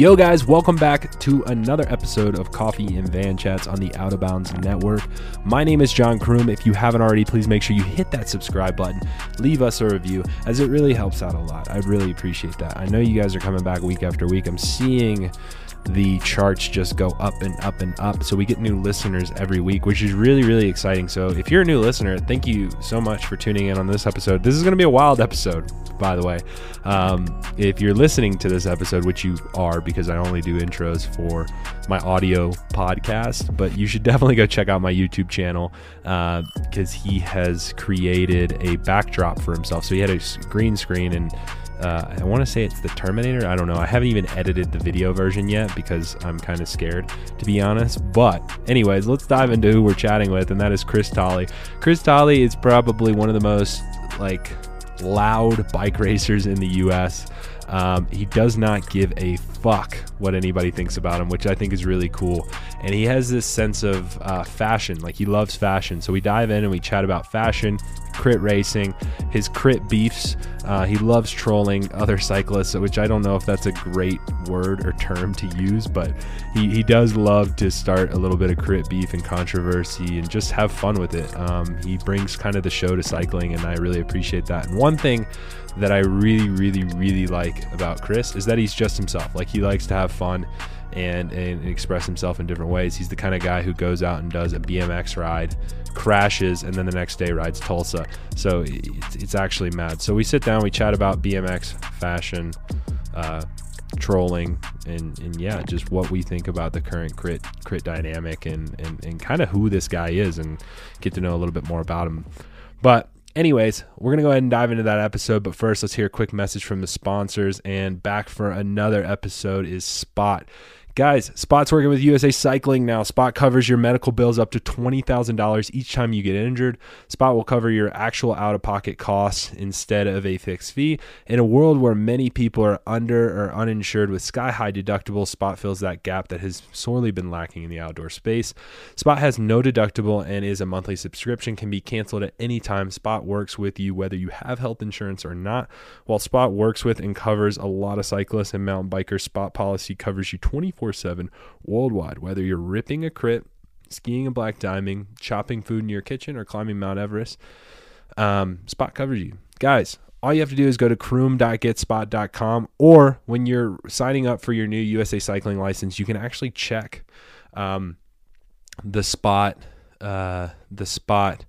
Yo, guys, welcome back to another episode of Coffee and Van Chats on the Out of Bounds Network. My name is John Kroom. If you haven't already, please make sure you hit that subscribe button, leave us a review, as it really helps out a lot. I really appreciate that. I know you guys are coming back week after week. I'm seeing the charts just go up and up and up. So we get new listeners every week, which is really, really exciting. So if you're a new listener, thank you so much for tuning in on this episode. This is going to be a wild episode, by the way. Um, if you're listening to this episode, which you are because I only do intros for my audio podcast, but you should definitely go check out my YouTube channel because uh, he has created a backdrop for himself. So he had a green screen and uh, I want to say it's the Terminator. I don't know. I haven't even edited the video version yet because I'm kind of scared, to be honest. But, anyways, let's dive into who we're chatting with, and that is Chris Tolley. Chris Tolley is probably one of the most like loud bike racers in the U.S. Um, he does not give a fuck what anybody thinks about him, which I think is really cool. And he has this sense of uh, fashion, like he loves fashion. So we dive in and we chat about fashion, crit racing, his crit beefs. Uh, he loves trolling other cyclists, which I don't know if that's a great word or term to use, but he, he does love to start a little bit of crit beef and controversy and just have fun with it. Um, he brings kind of the show to cycling, and I really appreciate that. And one thing that I really, really, really like about Chris is that he's just himself. Like he likes to have fun and, and express himself in different ways. He's the kind of guy who goes out and does a BMX ride, crashes, and then the next day rides Tulsa. So it's, it's actually mad. So we sit down, we chat about BMX, fashion, uh, trolling, and, and yeah, just what we think about the current crit crit dynamic and, and, and kind of who this guy is and get to know a little bit more about him. But anyways, we're going to go ahead and dive into that episode. But first, let's hear a quick message from the sponsors. And back for another episode is Spot. Guys, Spot's working with USA Cycling now. Spot covers your medical bills up to $20,000 each time you get injured. Spot will cover your actual out of pocket costs instead of a fixed fee. In a world where many people are under or uninsured with sky high deductibles, Spot fills that gap that has sorely been lacking in the outdoor space. Spot has no deductible and is a monthly subscription, can be canceled at any time. Spot works with you whether you have health insurance or not. While Spot works with and covers a lot of cyclists and mountain bikers, Spot policy covers you 24 24 7 worldwide. Whether you're ripping a crit, skiing a black diamond, chopping food in your kitchen, or climbing Mount Everest, um, Spot covers you. Guys, all you have to do is go to kroom.getspot.com or when you're signing up for your new USA Cycling license, you can actually check um, the spot, uh, the spot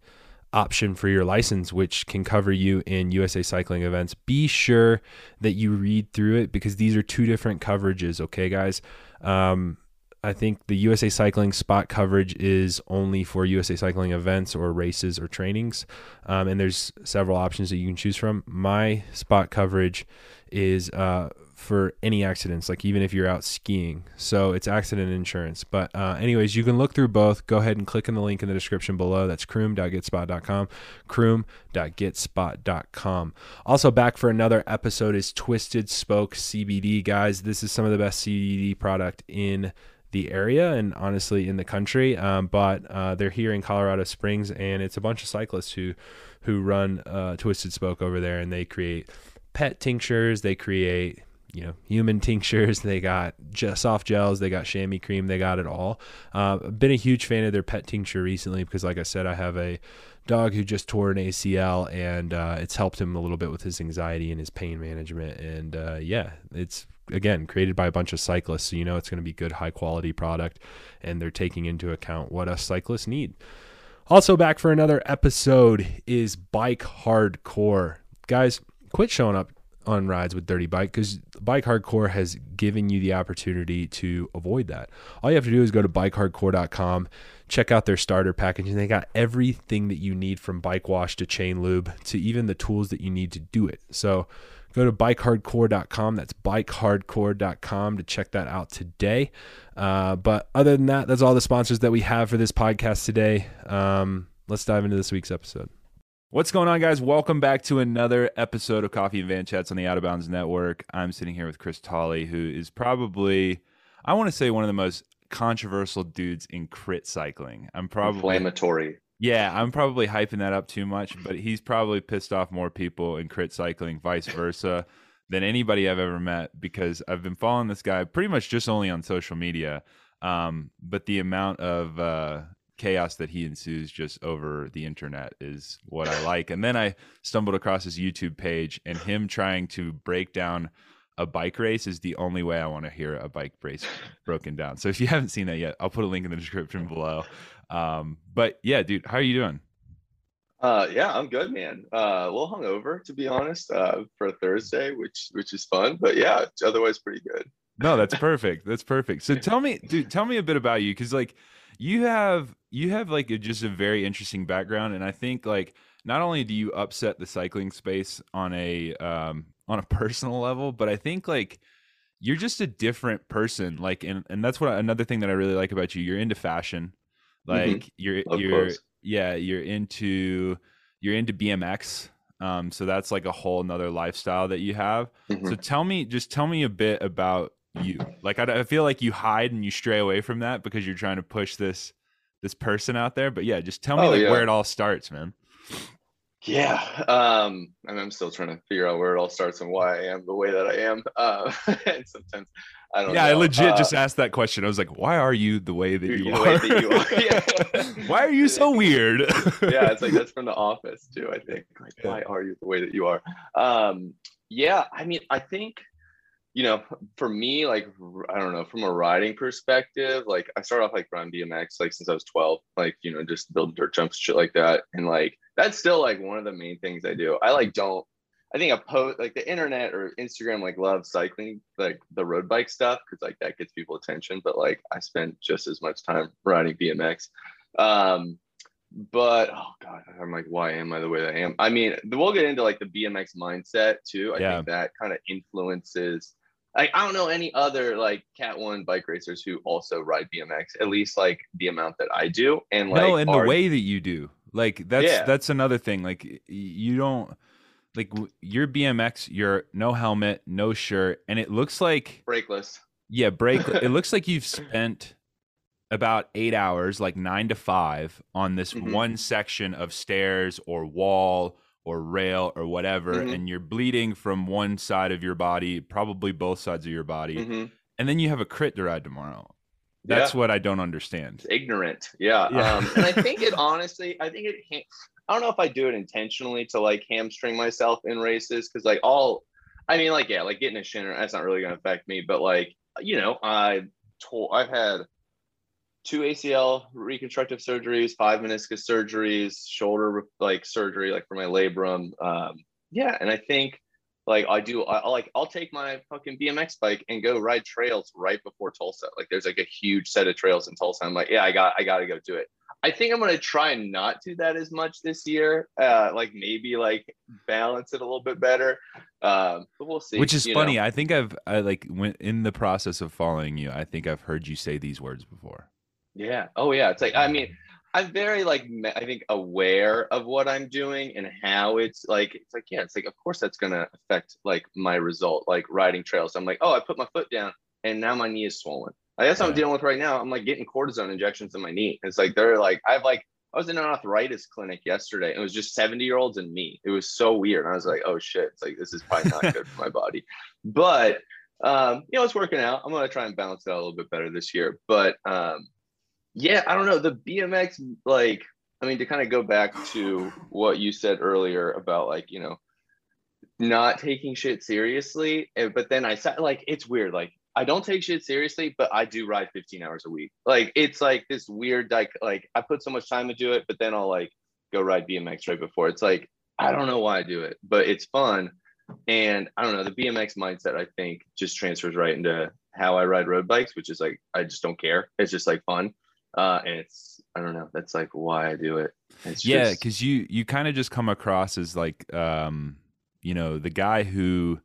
option for your license, which can cover you in USA Cycling events. Be sure that you read through it because these are two different coverages. Okay, guys. Um, I think the USA Cycling spot coverage is only for USA Cycling events or races or trainings. Um, and there's several options that you can choose from. My spot coverage is uh, for any accidents, like even if you're out skiing. So it's accident insurance. But, uh, anyways, you can look through both. Go ahead and click on the link in the description below. That's kroom.getspot.com. Kroom.getspot.com. Also, back for another episode is Twisted Spoke CBD. Guys, this is some of the best CBD product in the area and honestly in the country. Um, but uh, they're here in Colorado Springs, and it's a bunch of cyclists who who run uh, Twisted Spoke over there, and they create pet tinctures. They create you know, human tinctures. They got soft gels. They got chamois cream. They got it all. Uh, been a huge fan of their pet tincture recently because, like I said, I have a dog who just tore an ACL, and uh, it's helped him a little bit with his anxiety and his pain management. And uh, yeah, it's again created by a bunch of cyclists, so you know it's going to be good, high quality product, and they're taking into account what us cyclists need. Also, back for another episode is Bike Hardcore. Guys, quit showing up on rides with Dirty Bike because Bike Hardcore has given you the opportunity to avoid that. All you have to do is go to bikehardcore.com, check out their starter package, and they got everything that you need from bike wash to chain lube to even the tools that you need to do it. So go to bikehardcore.com. That's bikehardcore.com to check that out today. Uh, but other than that, that's all the sponsors that we have for this podcast today. Um, let's dive into this week's episode. What's going on, guys? Welcome back to another episode of Coffee and Van Chats on the Out of Bounds Network. I'm sitting here with Chris Tolley, who is probably, I want to say, one of the most controversial dudes in crit cycling. I'm probably inflammatory. Yeah, I'm probably hyping that up too much, but he's probably pissed off more people in crit cycling, vice versa. than anybody I've ever met because I've been following this guy pretty much just only on social media. Um, but the amount of uh, chaos that he ensues just over the internet is what I like. And then I stumbled across his YouTube page and him trying to break down a bike race is the only way I want to hear a bike race broken down. So if you haven't seen that yet, I'll put a link in the description below. Um, but yeah, dude, how are you doing? Uh, yeah, I'm good, man. Uh, a little hungover, to be honest, uh, for Thursday, which which is fun. But yeah, otherwise pretty good. No, that's perfect. That's perfect. So tell me, dude, tell me a bit about you, because like you have you have like a, just a very interesting background, and I think like not only do you upset the cycling space on a um, on a personal level, but I think like you're just a different person. Like, and and that's what another thing that I really like about you. You're into fashion, mm-hmm. like mm-hmm. you're of you're course. yeah you're into you're into BMX. Um, so that's like a whole another lifestyle that you have. Mm-hmm. So tell me, just tell me a bit about you. Like I, I feel like you hide and you stray away from that because you're trying to push this this person out there. But yeah, just tell me oh, like yeah. where it all starts, man. Yeah, um, and I'm still trying to figure out where it all starts and why I am the way that I am. Uh, and sometimes I don't. Yeah, know. I legit uh, just asked that question. I was like, "Why are you the way that you are? That you are. Yeah. why are you so weird?" yeah, it's like that's from The Office too. I think like, why are you the way that you are? Um, yeah, I mean, I think you know, for me, like I don't know, from a riding perspective, like I started off like riding BMX like since I was 12, like you know, just building dirt jumps, shit like that. And like that's still like one of the main things I do. I like don't I think a post like the internet or Instagram like love cycling, like the road bike stuff, because like that gets people attention. But like I spend just as much time riding BMX. Um, but oh god, I'm like, why am I the way that I am? I mean, we'll get into like the BMX mindset too. I yeah. think that kind of influences like I don't know any other like Cat One bike racers who also ride BMX, at least like the amount that I do, and like no, and are... the way that you do. Like that's yeah. that's another thing. Like you don't like your BMX, you're no helmet, no shirt, and it looks like brakeless. Yeah, brake. it looks like you've spent about eight hours, like nine to five, on this mm-hmm. one section of stairs or wall or rail or whatever mm-hmm. and you're bleeding from one side of your body probably both sides of your body mm-hmm. and then you have a crit to ride tomorrow that's yeah. what i don't understand it's ignorant yeah, yeah. Um, and i think it honestly i think it i don't know if i do it intentionally to like hamstring myself in races because like all i mean like yeah like getting a shinner that's not really going to affect me but like you know i told i've had two ACL reconstructive surgeries, five meniscus surgeries, shoulder like surgery, like for my labrum. Um, yeah, and I think like I do, I, like I'll take my fucking BMX bike and go ride trails right before Tulsa. Like there's like a huge set of trails in Tulsa. I'm like, yeah, I got, I got to go do it. I think I'm gonna try and not do that as much this year. Uh, like maybe like balance it a little bit better. Um, but we'll see. Which is funny. Know. I think I've I like went in the process of following you. I think I've heard you say these words before. Yeah. Oh yeah. It's like I mean, I'm very like I think aware of what I'm doing and how it's like it's like yeah it's like of course that's gonna affect like my result like riding trails. I'm like oh I put my foot down and now my knee is swollen. Like, that's what I'm dealing with right now. I'm like getting cortisone injections in my knee. It's like they're like I've like I was in an arthritis clinic yesterday. It was just 70 year olds and me. It was so weird. I was like oh shit. It's like this is probably not good for my body, but um, you know it's working out. I'm gonna try and balance it out a little bit better this year, but um yeah, I don't know. The BMX, like, I mean, to kind of go back to what you said earlier about like, you know, not taking shit seriously. But then I said, like, it's weird. Like, I don't take shit seriously, but I do ride 15 hours a week. Like, it's like this weird, like, like I put so much time into it, but then I'll like go ride BMX right before. It's like, I don't know why I do it, but it's fun. And I don't know, the BMX mindset, I think, just transfers right into how I ride road bikes, which is like, I just don't care. It's just like fun uh and it's i don't know that's like why i do it. It's yeah because just... you you kind of just come across as like um you know the guy who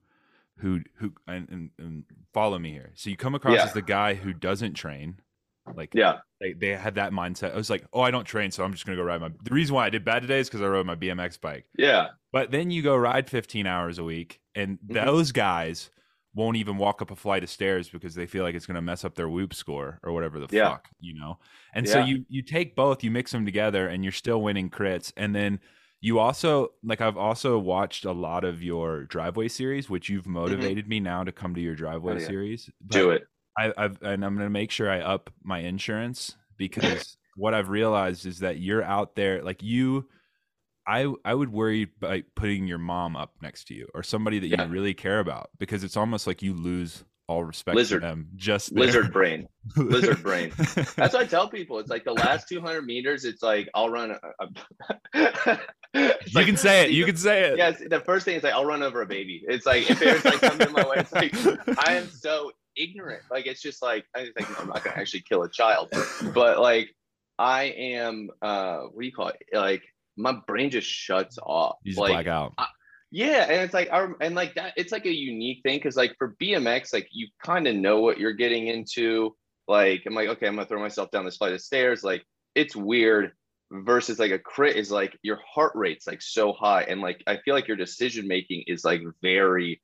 who who and, and, and follow me here. So you come across yeah. as the guy who doesn't train like yeah. they, they had that mindset. I was like oh i don't train so i'm just gonna go ride my the reason why i did bad today is because i rode my bmx bike. Yeah. But then you go ride 15 hours a week and mm-hmm. those guys won't even walk up a flight of stairs because they feel like it's going to mess up their whoop score or whatever the yeah. fuck, you know. And yeah. so you you take both, you mix them together, and you're still winning crits. And then You also like I've also watched a lot of your driveway series, which you've Mm-hmm. motivated me now to come to your driveway Oh, yeah. series. Do it. I, I've and I'm gonna make sure I up my insurance because what I've realized is that you're out there like you. I I would worry by putting your mom up next to you or somebody that Yeah. you really care about because it's almost like you lose all respect Lizard. for them. Just there. Lizard brain. Lizard brain. That's what I tell people. It's like the last 200 meters. It's like I'll run. A, a- you like- can say it. You can say it. Yes, the first thing is like I'll run over a baby. It's like if there's like something in my way, it's like I am so ignorant. Like it's just like I just like I'm not gonna actually kill a child, but like I am. uh What do you call it? Like my brain just shuts off. You just like black out. yeah, and it's like I rem- and like that. It's like a unique thing because like for BMX, like you kind of know what you're getting into. Like I'm like, okay, I'm gonna throw myself down this flight of stairs. Like it's weird. Versus like a crit is like your heart rate's like so high, and like I feel like your decision making is like very.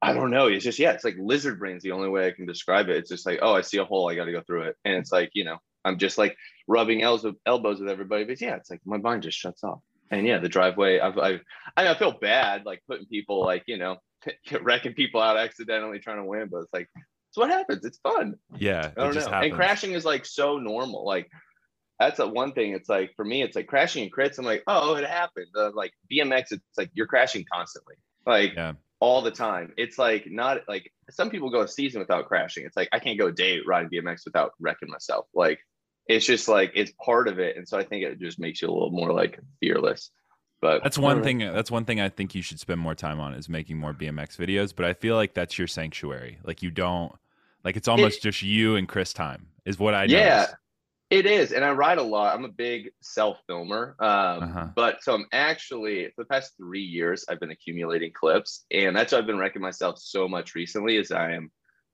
I don't know. It's just yeah. It's like lizard brain's the only way I can describe it. It's just like oh, I see a hole, I got to go through it, and it's like you know I'm just like rubbing elbows with, elbows with everybody, but yeah, it's like my mind just shuts off. And yeah, the driveway. I've, I've I, I feel bad like putting people like you know wrecking people out accidentally trying to win, but it's like it's what happens. It's fun. Yeah, I don't it know. happens. And crashing is like so normal. Like that's a one thing. It's like for me, it's like crashing and crits. I'm like, oh, it happened. Uh, like BMX, it's like you're crashing constantly, like Yeah. all the time. It's like not like some people go a season without crashing. It's like I can't go a day riding BMX without wrecking myself. Like it's just like it's part of it, and so I think it just makes you a little more like fearless. But That's one thing. That's one thing I think you should spend more time on is making more BMX videos. But I feel like that's your sanctuary. Like you don't like it's almost just you and Chris time is what I do. Yeah, noticed. It is, and I ride a lot. I'm a big self filmer, um, Uh-huh. but so I'm actually for the past three years I've been accumulating clips, and that's what I've been wrecking myself so much recently. Is I am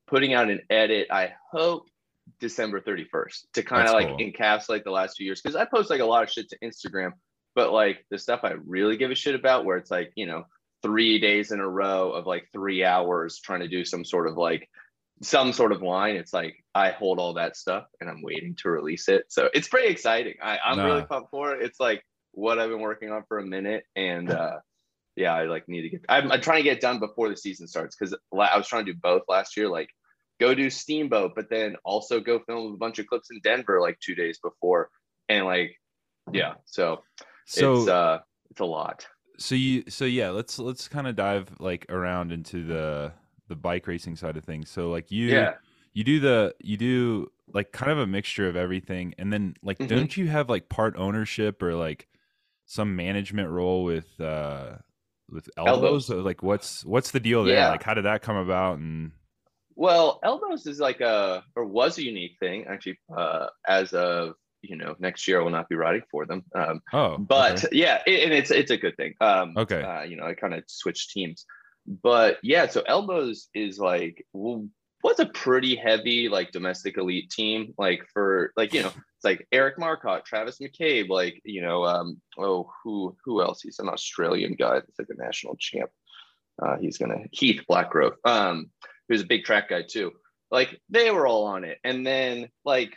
putting out an edit. I hope December 31st to kind of like cool. encapsulate the last few years because I post like a lot of shit to Instagram, but like the stuff I really give a shit about, where it's like you know three days in a row of like three hours trying to do some sort of like some sort of line. It's like I hold all that stuff and I'm waiting to release it. So it's pretty exciting. I, I'm really pumped for it. It's like what I've been working on for a minute. And uh yeah, I like need to get I'm, I'm trying to get done before the season starts because I was trying to do both last year, like go do Steamboat, but then also go film a bunch of clips in Denver like two days before. And like, yeah, so, So it's uh it's a lot. so you so yeah, let's let's kind of dive like around into the the bike racing side of things. So like you Yeah. you do the you do like kind of a mixture of everything and then like Mhm. don't you have like part ownership or like some management role with uh with Elbowz, Elbowz. So, like what's what's the deal there Yeah. like how did that come about and Well, Elbowz is like a or was a unique thing actually. Uh, as of you know, next year I will not be riding for them. Um, oh but okay. yeah, it, and it's it's a good thing. Um, Okay. Uh, you know, I kind of switched teams, but yeah. So Elbowz is like well, was a pretty heavy like domestic elite team. Like for like you know, it's like Eric Marcotte, Travis McCabe, like you know, um, oh who who else? He's an Australian guy that's like a national champ. Uh, he's gonna Heath Blackgrove, um, who's a big track guy too. Like they were all on it, and then like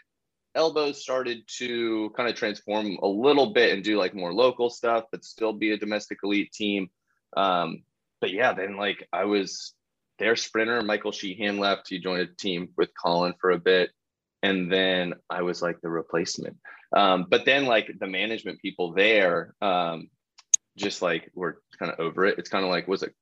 Elbowz started to kind of transform a little bit and do like more local stuff, but still be a domestic elite team. Um, but yeah, then like I was their sprinter, Michael Sheehan left. He joined a team with Colin for a bit. And then I was like the replacement. Um, but then like the management people there, um, just like were kind of over it. It's kind of like, was it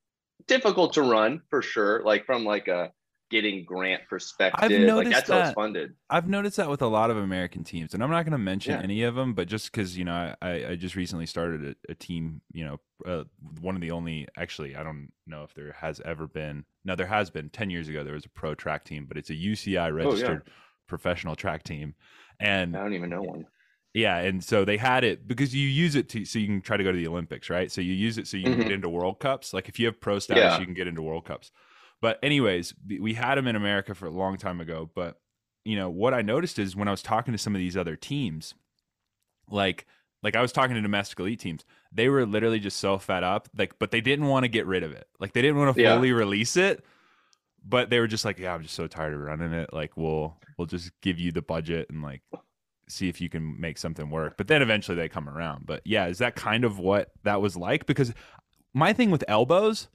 difficult to run for sure? Like from like a getting grant perspective, like noticed that's how it's funded. I've noticed that with a lot of American teams, and I'm not going to mention Yeah. any of them, but just because you know, I, I just recently started a, a team. You know, uh, one of the only actually, I don't know if there has ever been. No, there has been. Ten years ago, there was a pro track team, but it's a UCI registered professional track team, and I don't even know one. Yeah, and so they had it because you use it to so you can try to go to the Olympics, right? So you use it so you can Mhm. get into World Cups. Like if you have pro status, Yeah. you can get into World Cups. But anyways, we- had them in America for a long time ago. But you know what I noticed is when I was talking to some of these other teams, like like I was talking to domestic elite teams, they were literally just so fed up, like, but they didn't want to get rid of it. Like they didn't want to Yeah. fully release it, but they were just like, yeah, I'm just so tired of running it. Like we'll we'll just give you the budget and like see if you can make something work. But then eventually they come around. But yeah, is that kind of what that was like? Because my thing with Elbowz,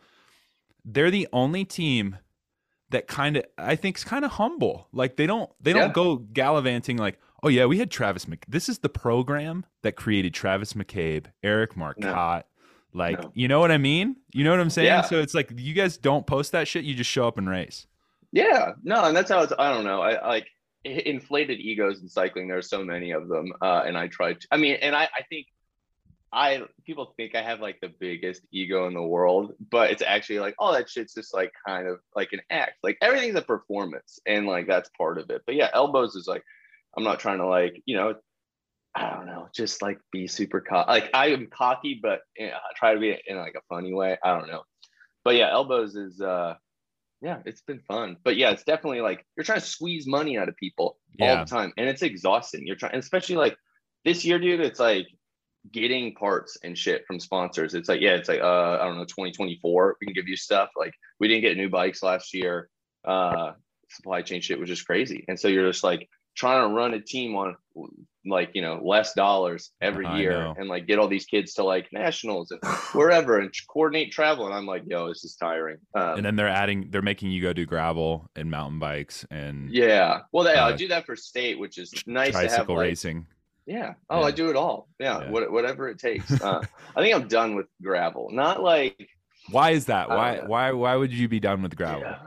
they're the only team that kind of I think is kind of humble. Like they don't they don't go gallivanting like, oh yeah, we had Travis Mc this is the program that created Travis McCabe, Eric Marcotte. Like, No. you know what I mean? You know what I'm saying? Yeah. So it's like you guys don't post that shit, you just show up and race. Yeah, no, and that's how it's. I don't know. I like inflated egos in cycling. There are so many of them, uh, and I try to. I mean, and I, I think I people think I have like the biggest ego in the world, but it's actually like all that shit's just like kind of like an act. Like everything's a performance, and like that's part of it. But yeah, Elbowz is like I'm not trying to like you know. I don't know, just like be super cocky. Like I am cocky, but know, I try to be in like a funny way. I don't know, but yeah, Elbowz is uh yeah, it's been fun. But yeah, it's definitely like you're trying to squeeze money out of people all the time. And it's exhausting. You're trying, especially like this year, dude, it's like getting parts and shit from sponsors. It's like, yeah, it's like, uh, I don't know, 2024, we can give you stuff. Like we didn't get new bikes last year. Uh, supply chain shit was just crazy. And so you're just like trying to run a team on like, you know, less dollars every I year know. and like get all these kids to like nationals and wherever and coordinate travel. And I'm like, yo, this is tiring. Um, And then they're adding they're making you go do gravel and mountain bikes and Yeah. Well, they, Uh, I do that for state, which is nice to have. tricycle Like, racing. yeah. Oh, Yeah. I do it all. Yeah. Yeah. What, whatever it takes. Uh, I think I'm done with gravel. Not like. Why is that? Why don't why why would you be done with gravel? Yeah.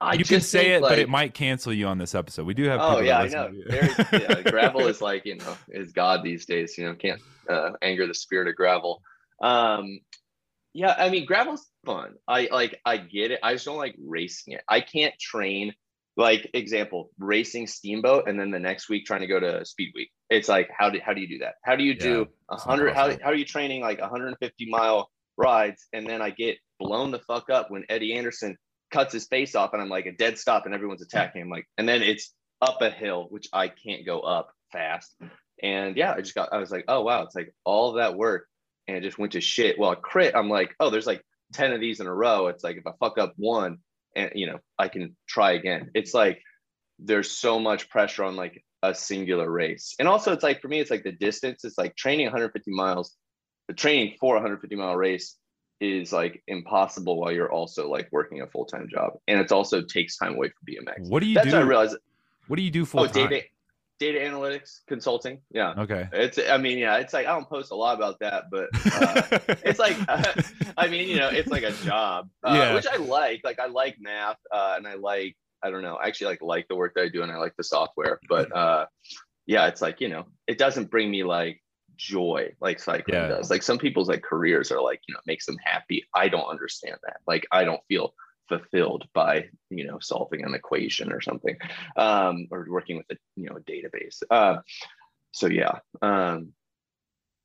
I you can say it, but it might cancel you on this episode. We do have. Oh yeah, I know. Very, yeah, gravel is like you know is God these days. You know, can't uh, anger the spirit of gravel. Um, yeah, I mean gravel's fun. I like I get it. I just don't like racing it. I can't train like example racing steamboat and then the next week trying to go to speed week. It's like how do how do you do that? How do you Yeah, do a hundred? How how are you training like 150 mile rides and then I get blown the fuck up when Eddie Anderson cuts his face off and I'm like a dead stop and everyone's attacking him. Like and then it's up a hill which I can't go up fast. And yeah I just got I was like oh wow it's like all that work. And it just went to shit. Well crit I'm like oh there's like 10 of these in a row. It's like if I fuck up one and you know I can try again. It's like there's so much pressure on like a singular race. And also it's like for me it's like the distance. It's like training 150 miles the training for 150 mile race is like impossible while you're also like working a full-time job and it's also takes time away from bmx What do you that's do? what i realized what do you do full oh time? data data analytics consulting yeah Okay. it's i mean yeah it's like i don't post a lot about that but uh, it's like i mean you know it's like a job uh, Yeah. which i like like i like math uh, and i like i don't know I actually like like the work that i do and i like the software but uh yeah it's like you know it doesn't bring me like joy like cycling Yeah. does. Like some people's like careers are like you know makes them happy. I don't understand that. Like i don't feel fulfilled by you know solving an equation or something um or working with a you know a database. Uh so yeah um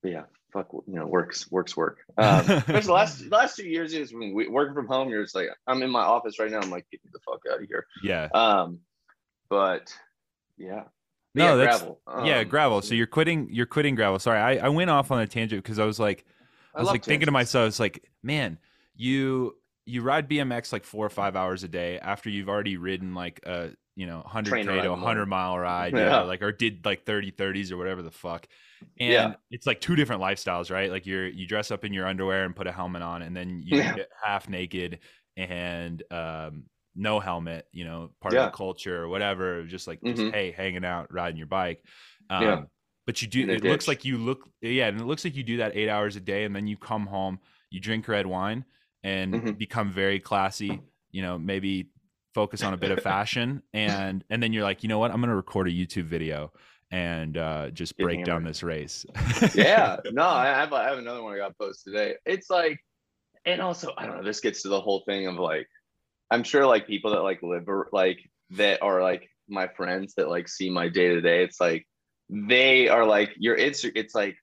yeah fuck you know works works work. Um the last last two years is when we working from home you're just like i'm in my office right now. I'm like get me the fuck out of here. Yeah. um but yeah But No, yeah, that's- gravel yeah, Um, gravel. So you're quitting. You're quitting gravel. Sorry, I, I went off on a tangent because I was like, I was love like thinking to myself, it's like, man, you you ride BMX like four or five hours a day after you've already ridden like a you know 100 k to in 100 mile ride, yeah. Yeah. like or did like 30 30s or whatever the fuck. And Yeah. it's like two different lifestyles, right? Like you're you dress up in your underwear and put a helmet on, and then you Yeah. get half naked and um no helmet, you know, part Yeah. of the culture or whatever, just like just Mhm. hey, hanging out, riding your bike. Um, Yeah. But you do. It looks like you look. Yeah, and it looks like you do that eight hours a day, and then you come home, you drink red wine, and Mhm. become very classy. You know, maybe focus on a bit of fashion, and and then you're like, you know what? I'm gonna record a YouTube video and uh, just Get break down this race. yeah no I have, I have another one i got posted today it's like and also i don't know this gets to the whole thing of like i'm sure like people that like live or like that are like my friends that like see my day to day it's like they are like your insta it's like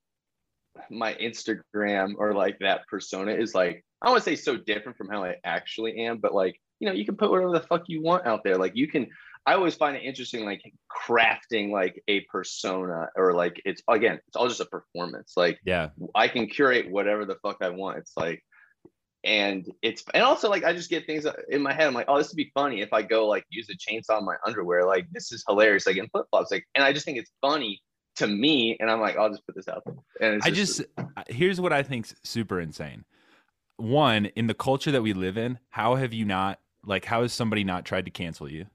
my instagram or like that persona is like i want to say so different from how i actually am but like you know you can put whatever the fuck you want out there like you can I always find it interesting, like crafting like a persona or like it's again, it's all just a performance. Like yeah, I can curate whatever the fuck I want. It's like, and it's and also like I just get things in my head. I'm like, oh, this would be funny if I go like use a chainsaw in my underwear. Like this is hilarious. Like in flip flops. Like, and I just think it's funny to me, and I'm like, I'll just put this out there. And it's I just here's what I think's super insane. One, in the culture that we live in, how have you not like how has somebody not tried to cancel you?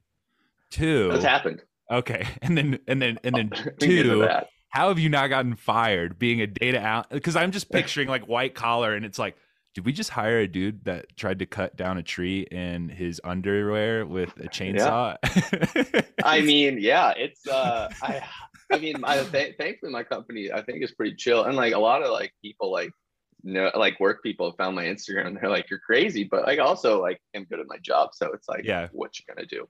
Two, that's happened. Okay, and then and then and then We can get into two, how have you not gotten fired being a data out? Because I'm just picturing like white collar, and it's like, did we just hire a dude that tried to cut down a tree in his underwear with a chainsaw? I mean, yeah, it's uh, I, I mean, I th- thankfully my company I think is pretty chill, and like a lot of like people like know like work people found my Instagram, and they're like, you're crazy, but like also like I'm good at my job, so it's like, Yeah. what you gonna do?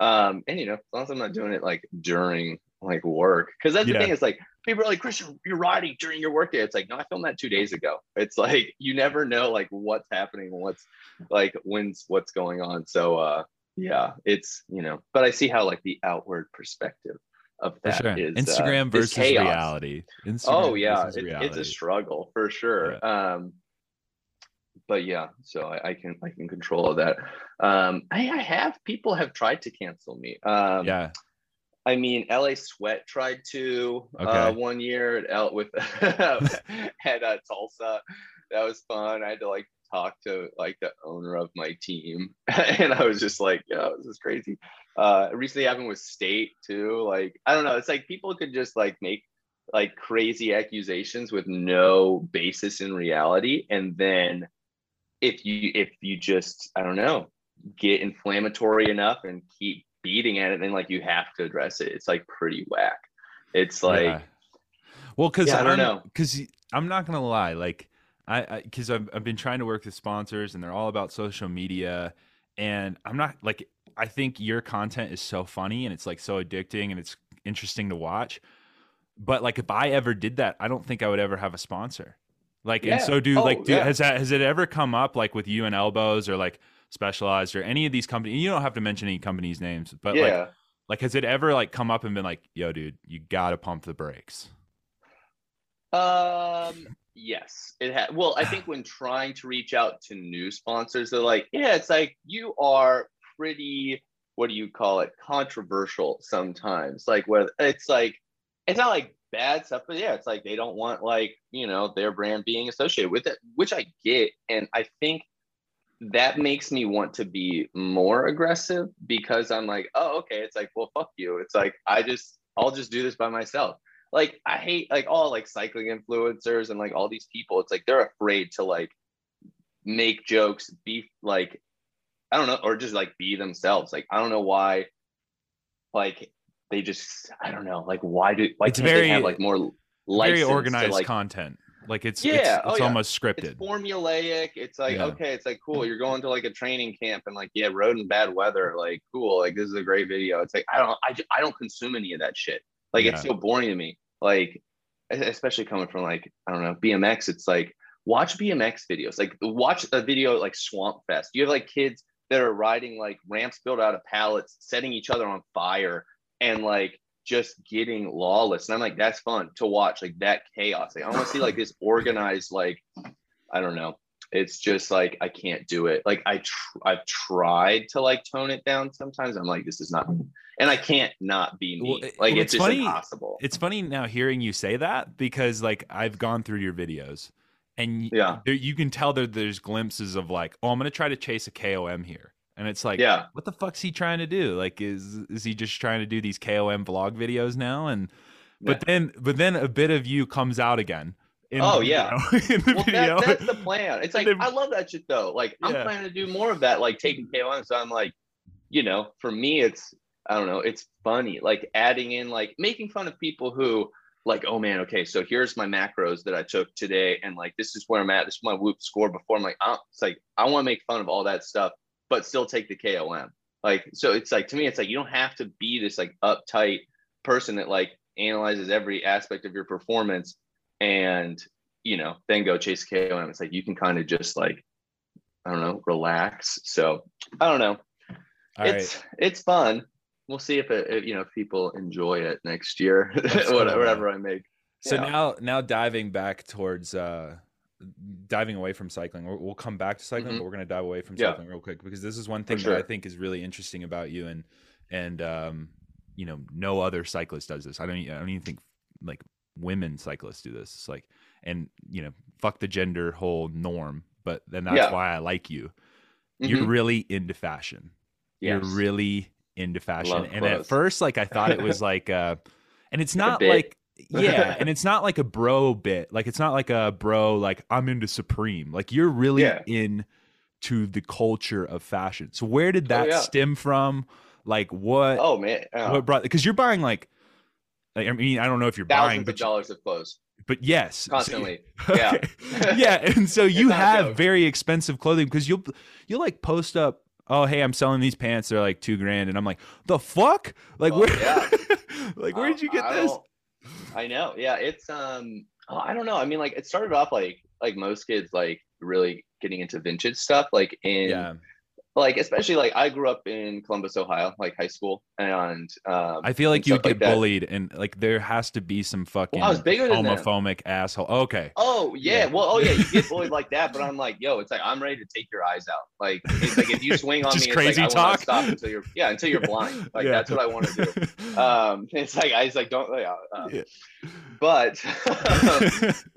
Um, and you know, as long as I'm not doing it like during like work, because that's Yeah. the thing It's like people are like, Christian, you're, riding during your work day. It's like, no, I filmed that two days ago. It's like you never know like what's happening, what's like when's what's going on. So uh yeah, it's you know, but I see how like the outward perspective of that sure. is uh, Instagram is versus chaos. reality. Instagram Oh yeah, it, it's a struggle for sure. Um, but yeah, so I, I can I can control all that. Um, I, I have people have tried to cancel me. Um, yeah. I mean, LA Sweat tried to uh, one year at L with at uh, Tulsa. That was fun. I had to like talk to like the owner of my team, and I was just like, "Yo, this is crazy." Uh, recently happened with State too. Like, I don't know. It's like people could just like make like crazy accusations with no basis in reality, and then if you if you just I don't know get inflammatory enough and keep beating at it, and then like you have to address it. It's like pretty whack. It's like Yeah. Well, because Yeah, I don't know. Because I'm not gonna lie, like I because I've I've been trying to work with sponsors, and they're all about social media, and I'm not like I think your content is so funny and it's like so addicting and it's interesting to watch. But like if I ever did that, I don't think I would ever have a sponsor. Like and so do Oh, like do, yeah. has that has it ever come up like with you and Elbowz or like specialized or any of these companies you don't have to mention any companies names but like like has it ever like come up and been like yo dude you gotta pump the brakes Um. Yes, it had. Well, I think when trying to reach out to new sponsors, they're like, "Yeah, it's like you are pretty. What do you call it? Controversial sometimes. Like where it's like, it's not like bad stuff, but yeah, it's like they don't want like you know their brand being associated with it, which I get, and I think that makes me want to be more aggressive because I'm like, oh, okay. It's like, well, fuck you. It's like I just I'll just do this by myself like I hate like all like cycling influencers and like all these people. It's like they're afraid to like make jokes, be like I don't know, or just like be themselves. Like I don't know why, like they just I don't know, like why do like, It's very- they have like more very license to, organized like content like it's Yeah, it's, oh, it's yeah. almost it's scripted formulaic. It's like, Yeah. okay, it's like cool. You're going to like a training camp and like, yeah, road in bad weather. Like, cool. Like, this is a great video. It's like, I don't, I, I don't consume any of that shit. Like, it's so boring to me. Like, especially coming from like, I don't know, BMX. It's like, watch BMX videos. Like, watch a video like Swamp Fest. You have like kids that are riding like ramps built out of pallets, setting each other on fire, and like just getting lawless. And I'm like, that's fun to watch, like that chaos. Like, I want to see like this organized, like, I don't know. It's just like I can't do it. Like I, tr- I've tried to like tone it down. Sometimes I'm like, this is not, and I can't not be me. Well, it- like well, it's, it's just impossible. it's funny now hearing you say that because like I've gone through your videos and Yeah. there, you can tell that there's glimpses of like, oh, I'm gonna try to chase a KOM here, and it's like, yeah, what the fuck's he trying to do? Like, is is he just trying to do these KOM vlog videos now? And but then but then a bit of you comes out again. In Oh, yeah. video- in the well, that, that's the plan. It's like then- I love that shit though. Like I'm Yeah. planning to do more of that, like taking KOM. So I'm like, you know, for me, it's I don't know, it's funny, like adding in, like making fun of people who, like, oh man, okay, so here's my macros that I took today, and like this is where I'm at. This is my whoop score before. I'm like, oh, it's like I want to make fun of all that stuff, but still take the KOM. Like, so it's like to me, it's like you don't have to be this like uptight person that like analyzes every aspect of your performance and you know then go chase KOM. It's like you can kind of just like I don't know relax. So I don't know. All right. it's it's fun. We'll see if it, if, you know if people enjoy it next year. Whatever, whatever I make. So Yeah. now, now diving back towards uh, diving away from cycling, we'll, we'll come back to cycling, Mhm. but we're gonna dive away from Yeah. cycling real quick because this is one thing For that I think is really interesting about you, and and um, you know, no other cyclist does this. I don't, I don't even think like women cyclists do this. It's like, and you know, fuck the gender whole norm, but then that's Yeah. why I like you. You're Mhm. really into fashion. Yes. You're really into fashion. Love and at first, like I thought it was like uh and it's not like yeah, and it's not like a bro bit. Like it's not like a bro like I'm into Supreme. Like you're really Yeah. in to the culture of fashion. So where did oh, that Oh, yeah. stem from? Like what Oh man, oh, what brought because you're buying like I mean, I don't know if you're buying, thousands but of dollars of clothes but yes, So- constantly. yeah. Okay. yeah, and so you have very expensive clothing because you'll you'll like post up. Oh, hey, I'm selling these pants. They're like two grand, and I'm like, the fuck? Like Oh, where? yeah. like where did you get I this? I know. Yeah, it's um. oh, I don't know. I mean, like it started off like like most kids like really getting into vintage stuff, like in Yeah, like especially like I grew up in Columbus, Ohio, like high school, and um. I feel like you would get like bullied, and like there has to be some fucking I was bigger than them. homophobic asshole. Okay, Oh yeah. Yeah. well, oh yeah, you get bullied like that, but I'm like, yo, it's like I'm ready to take your eyes out. Like, it's like if you swing on Just me, it's crazy like, I talk. stop until you're yeah until you're blind. Like Yeah. that's what I want to do. Um, it's like I was like don't uh, Yeah. but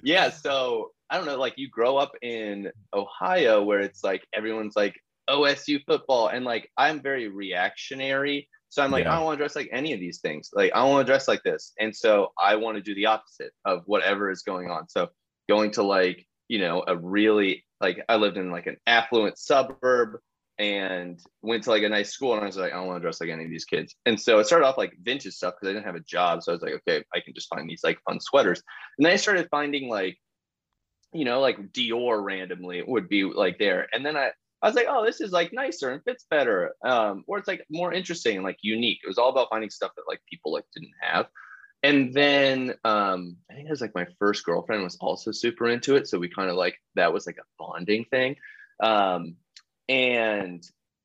yeah so i don't know like you grow up in ohio where it's like everyone's like osu football and like i'm very reactionary so i'm like Yeah. i don't want to dress like any of these things like i don't want to dress like this and so i want to do the opposite of whatever is going on so going to like you know a really like i lived in like an affluent suburb and went to like a nice school and I was like, I don't want to dress like any of these kids. And so it started off like vintage stuff because I didn't have a job. So I was like, okay, I can just find these like fun sweaters. And then I started finding like, you know, like Dior randomly would be like there. And then I, I was like, oh, this is like nicer and fits better. Um, or it's like more interesting and like unique. It was all about finding stuff that like people like didn't have. And then um, I think it was like my first girlfriend was also super into it. So we kind of like that was like a bonding thing. Um, and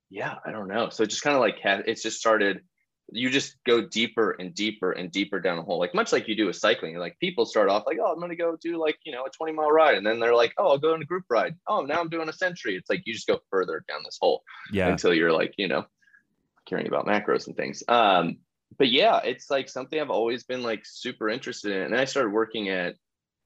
yeah, I don't know. So it just kind of like it's just started. You just go deeper and deeper and deeper down the hole, like much like you do with cycling. Like people start off like, oh, I'm gonna go do like you know a 20 mile ride, and then they're like, oh, I'll go on a group ride. Oh, now I'm doing a century. It's like you just go further down this hole yeah, until you're like you know caring about macros and things. Um, but yeah, it's like something I've always been like super interested in. And I started working at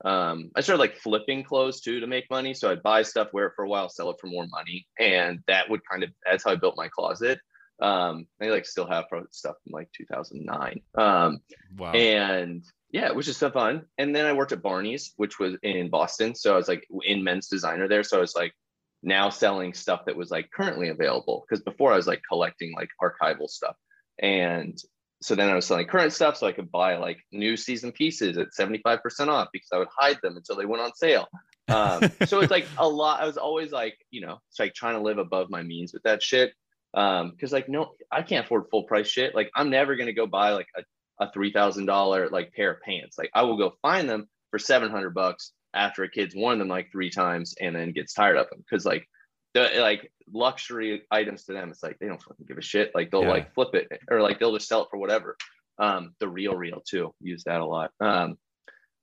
um I started like flipping clothes too to make money. So I'd buy stuff, wear it for a while, sell it for more money. And that would kind of that's how I built my closet. Um I like still have stuff from like 2009. Um wow, and yeah, which is so fun. And then I worked at Barney's, which was in Boston. So I was like in men's designer there. So I was like now selling stuff that was like currently available. Because before I was like collecting like archival stuff. And so then I was selling current stuff so I could buy like new season pieces at 75% off because I would hide them until they went on sale. Um, so it's like a lot. I was always like, you know, it's like trying to live above my means with that shit. Um, cause like, no, I can't afford full price shit. Like I'm never going to go buy like a, a $3,000 like pair of pants. Like I will go find them for 700 bucks after a kid's worn them like three times and then gets tired of them. Cause like the like luxury items to them, it's like they don't fucking give a shit. Like they'll Yeah. like flip it or like they'll just sell it for whatever. Um, the real real too, use that a lot. Um,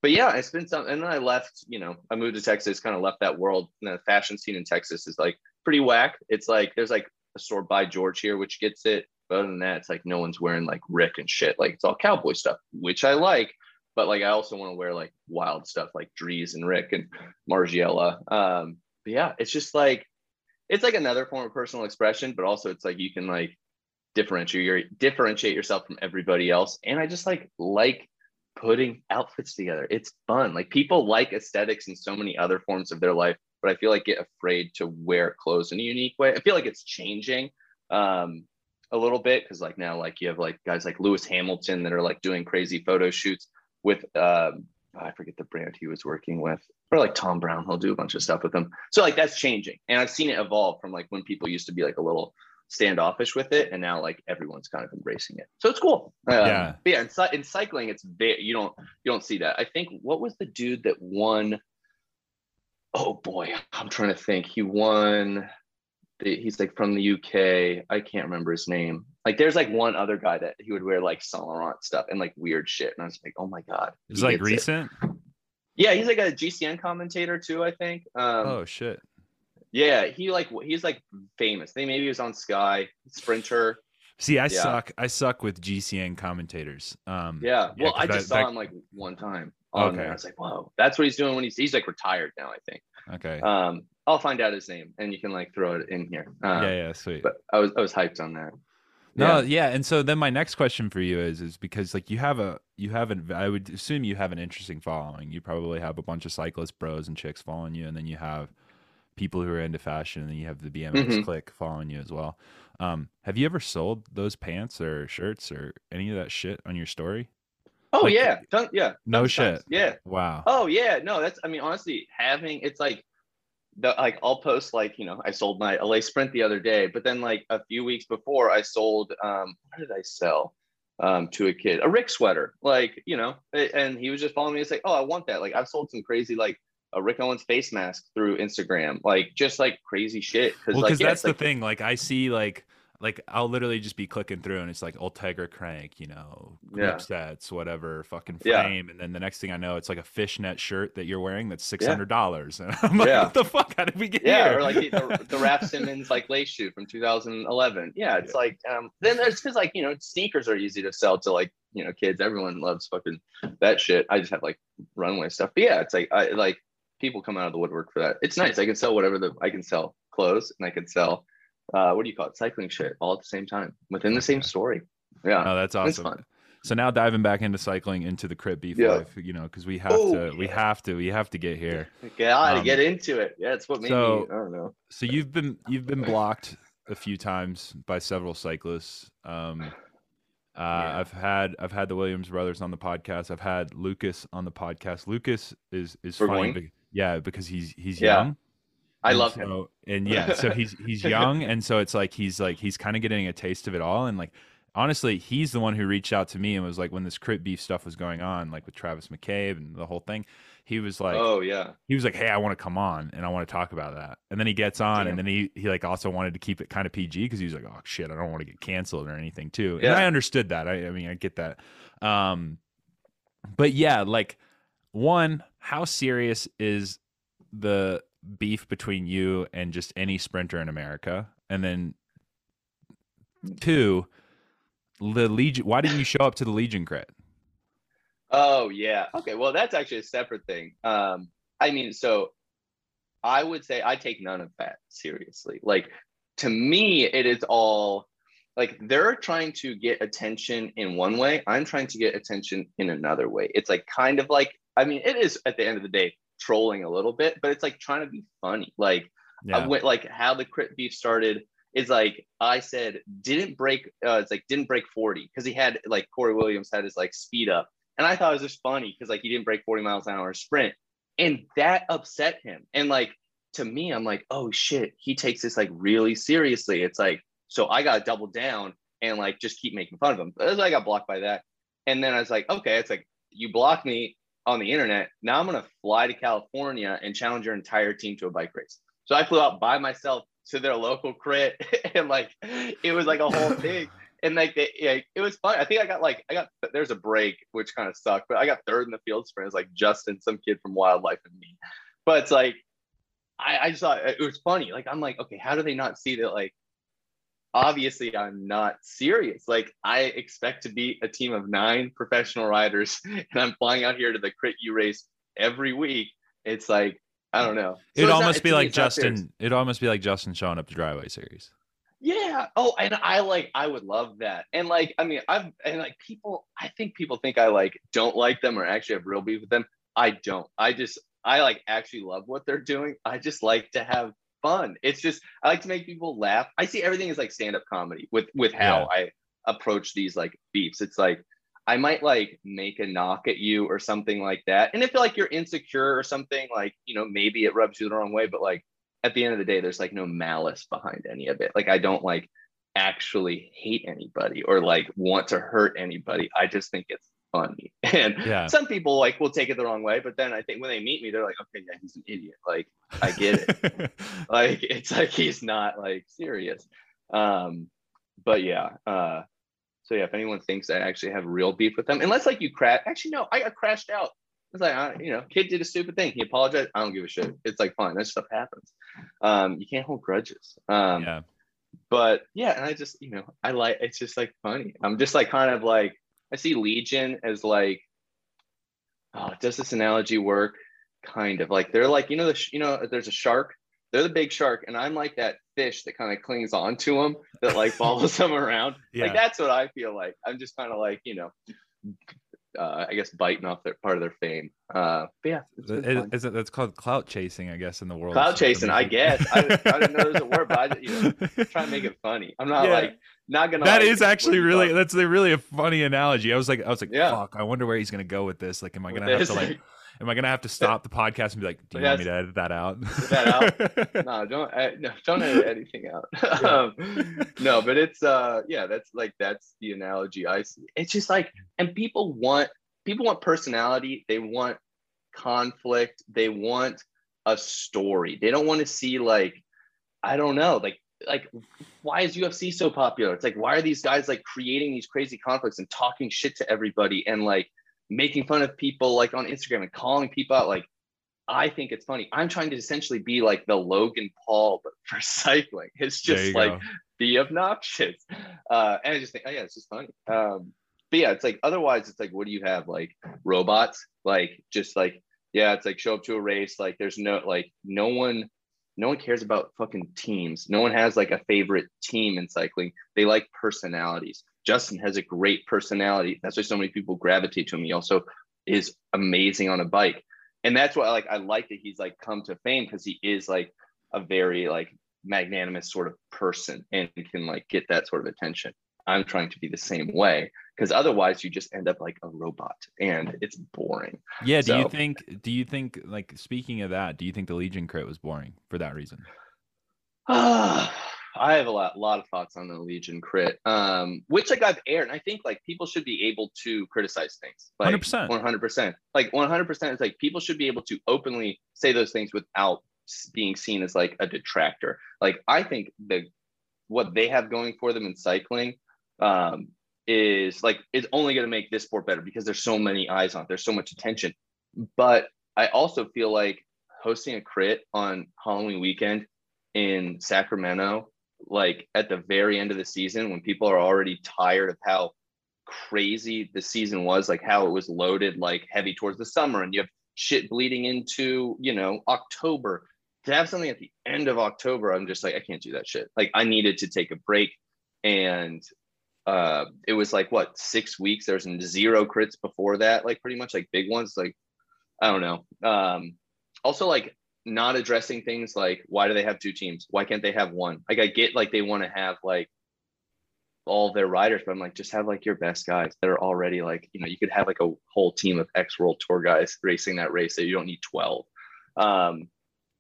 but yeah, I spent some, and then I left. You know, I moved to Texas, kind of left that world. And the fashion scene in Texas is like pretty whack. It's like there's like store by George here, which gets it. But other than that, it's like no one's wearing like Rick and shit. Like it's all cowboy stuff, which I like. But like I also want to wear like wild stuff like Dries and Rick and Margiela. Um, but yeah, it's just like it's like another form of personal expression, but also it's like you can like differentiate your differentiate yourself from everybody else. And I just like like putting outfits together. It's fun. Like people like aesthetics in so many other forms of their life, but I feel like get afraid to wear clothes in a unique way. I feel like it's changing um a little bit because like now like you have like guys like Lewis Hamilton that are like doing crazy photo shoots with um I forget the brand he was working with, or like Thom Browne. He'll do a bunch of stuff with them. So like that's changing, and I've seen it evolve from like when people used to be like a little standoffish with it, and now like everyone's kind of embracing it. So it's cool. Um, Yeah. But yeah. In, in cycling, it's very you don't you don't see that. I think what was the dude that won? Oh boy, I'm trying to think. He won. The, he's like from the UK. I can't remember his name. Like there's like one other guy that he would wear like Saint Laurent stuff and like weird shit, and I was like, oh my god. it's he like gets it. recent. Yeah, he's like a GCN commentator too. I think. Um, oh shit, Yeah, he like he's like famous. They maybe he was on Sky Sprinter. See, I Yeah. suck. I suck with GCN commentators. Um, Yeah. Well, I just saw that- him like one time on Okay. there. I was like, whoa, that's what he's doing when he's he's like retired now, I think. Okay. Um, I'll find out his name and you can like throw it in here. Uh, yeah, yeah, sweet. But I was I was hyped on that. No, Yeah. yeah. and so then my next question for you is is because like you have a you have an I would assume you have an interesting following. You probably have a bunch of cyclist bros and chicks following you, and then you have people who are into fashion, and then you have the BMX Mhm. click following you as well. Um, have you ever sold those pants or shirts or any of that shit on your story? Oh Like- yeah, ton, yeah. No times. shit. Yeah. Wow. Oh yeah, no, that's I mean honestly having it's like the like I'll post like you know I sold my Allez Sprint the other day, but then like a few weeks before I sold um what did I sell um to a kid a Rick sweater like you know and he was just following me and say oh I want that like I've sold some crazy like a Rick Owens face mask through Instagram like just like crazy shit because Well, like yeah, that's the like, thing. Like I see like like I'll literally just be clicking through and it's like Ultegra crank, you know, Yeah. grip sets, whatever, fucking Yeah. frame, and then the next thing I know, it's like a fishnet shirt that you're wearing that's six hundred dollars, and I'm like, Yeah. what the fuck? How did we get yeah, here? or like the, the, the Raf Simons like lace shoe from 2011. Yeah, it's like um then it's because like you know sneakers are easy to sell to like you know kids. Everyone loves fucking that shit. I just have like runway stuff. But yeah, it's like I like people come out of the woodwork for that. It's nice. I can sell whatever the I can sell clothes and I can sell uh what do you call it cycling shit all at the same time within the same story. Yeah, Oh, that's awesome. fun. So now diving back into cycling, into the crit beef Yeah. life, you know, because we have Oh, to, we have to, we have to get here. Gotta Um, get into it. Yeah, it's what made so- me. I don't know. So you've been you've been blocked a few times by several cyclists. Um, uh, Yeah. I've had I've had the Williams brothers on the podcast. I've had Lucas on the podcast. Lucas is is funny, be- yeah, because he's he's Yeah. young. I And love him. And yeah, so he's he's young, and so it's like he's like he's kind of getting a taste of it all. And like honestly, he's the one who reached out to me and was like, when this crit beef stuff was going on, like with Travis McCabe and the whole thing, he was like, oh yeah. he was like, "Hey, I want to come on and I want to talk about that." And then he gets on, Damn. and then he he like also wanted to keep it kind of PG because he was like, "Oh shit, I don't want to get canceled or anything too." And Yeah. I understood that. I, I mean, I get that. Um, but yeah, like one, how serious is the beef between you and just any sprinter in America? And then two, the Legion. Why didn't you show up to the Legion crit? Oh yeah. Okay. Well, that's actually a separate thing. Um, I mean, so I would say I take none of that seriously. Like to me, it is all like they're trying to get attention in one way. I'm trying to get attention in another way. It's like kind of like I mean, it is at the end of the day trolling a little bit, but it's like trying to be funny. Like I went like how the crit beef started is like I said didn't break uh it's like didn't break 40 because he had like Corey Williams had his like speed up. And I thought it was just funny because like he didn't break 40 miles an hour sprint. And that upset him. And like to me I'm like oh shit he takes this like really seriously. It's like so I got to double down and like just keep making fun of him. But I got blocked by that. And then I was like okay it's like you block me on the internet now I'm gonna fly to California and challenge your entire team to a bike race so I flew out by myself to their local crit, and like it was like a whole thing. And like they, yeah, it was fun. I think I got like I got there's a break which kind of sucked, but I got third in the field sprint. It's like Justin, some kid from Wildlife, and me. But it's like I, I just thought it was funny. Like I'm like, okay, how do they not see that? Like obviously I'm not serious. Like I expect to be a team of nine professional riders, and I'm flying out here to the crit you race every week. It's like I don't know. So It'd it's not- almost be like it's not serious. Justin. It'd almost be like Justin showing up to Driveway Series. Yeah. Oh, and I like I would love that. And like I mean I've and like people I think people think I like don't like them or actually have real beef with them. I don't. I just I like actually love what they're doing. I just like to have fun. It's just I like to make people laugh. I see everything as like stand-up comedy with with how I approach these like beefs. It's like I might like make a knock at you or something like that. And if like you're insecure or something, like, you know, maybe it rubs you the wrong way, but like at the end of the day, there's like no malice behind any of it. Like I don't like actually hate anybody or like want to hurt anybody. I just think it's funny. And Yeah. some people like will take it the wrong way, but then I think when they meet me, they're like, okay, yeah, he's an idiot. Like I get it. like it's like he's not like serious. Um, but yeah, uh so yeah, if anyone thinks I actually have real beef with them, unless like you crash, actually no, I got crashed out. It's like I, you know, kid did a stupid thing. He apologized. I don't give a shit. It's like fine. That stuff happens. Um, you can't hold grudges. Um, yeah. but yeah, and I just, you know, I like it's just like funny. I'm just like kind of like I see Legion as like, oh, does this analogy work? Kind of like they're like you know the sh- you know there's a shark. They're the big shark, and I'm like that fish that kind of clings onto them that like follows them around. Yeah. Like that's what I feel like. I'm just kind of like you know, uh, I guess biting off their part of their fame. Uh, but yeah, it's is it, that's called clout chasing, I guess, in the world. Clout chasing. I guess I, I didn't know there was a word, but I you know, try and make it funny. I'm not Yeah. like not gonna. That like, is actually really thought that's a really a funny analogy. I was like, I was like, Yeah. fuck. I wonder where he's gonna go with this. Like, am I gonna have this. to like, am I gonna have to stop the podcast and be like, do you want me to edit that out? that no, don't uh, no, don't edit anything out. um, no, but it's uh yeah, that's like that's the analogy I see. It's just like and people want people want personality, they want conflict, they want a story. They don't want to see like I don't know, like like why is UFC so popular? It's like why are these guys like creating these crazy conflicts and talking shit to everybody and like making fun of people like on Instagram and calling people out like I think it's funny. I'm trying to essentially be like the Logan Paul, but for cycling. It's just like go. be obnoxious. Uh, and I just think, oh yeah, it's just funny. Um, but yeah, it's like otherwise, it's like, what do you have? Like robots, like just like yeah, it's like show up to a race. Like there's no like no one, no one cares about fucking teams. No one has like a favorite team in cycling. They like personalities. Justin has a great personality. That's why so many people gravitate to him. He also is amazing on a bike and that's why like I like that he's like come to fame because he is like a very like magnanimous sort of person and can like get that sort of attention. I'm trying to be the same way because otherwise you just end up like a robot and it's boring. yeah. Do you think? Do you think? Like speaking of that, do you think the Legion crit was boring for that reason? I have a lot, lot of thoughts on the Legion crit, um, which like I've aired, and I think like people should be able to criticize things. Like 100%. 100%. Like 100% is like people should be able to openly say those things without being seen as like a detractor. Like I think the what they have going for them in cycling um, is like it's only going to make this sport better because there's so many eyes on it. There's so much attention. But I also feel like hosting a crit on Halloween weekend in Sacramento, like at the very end of the season when people are already tired of how crazy the season was, like how it was loaded, like heavy towards the summer, and you have shit bleeding into, you know, October. To have something at the end of October, I'm just like, I can't do that shit. Like I needed to take a break. And uh it was like what six weeks. There There's zero crits before that, like pretty much like big ones. Like, I don't know. Um also like not addressing things like why do they have two teams? Why can't they have one? Like I get like they want to have like all their riders, but I'm like, just have like your best guys that are already like, you know, you could have like a whole team of ex world tour guys racing that race that you don't need 12. Um,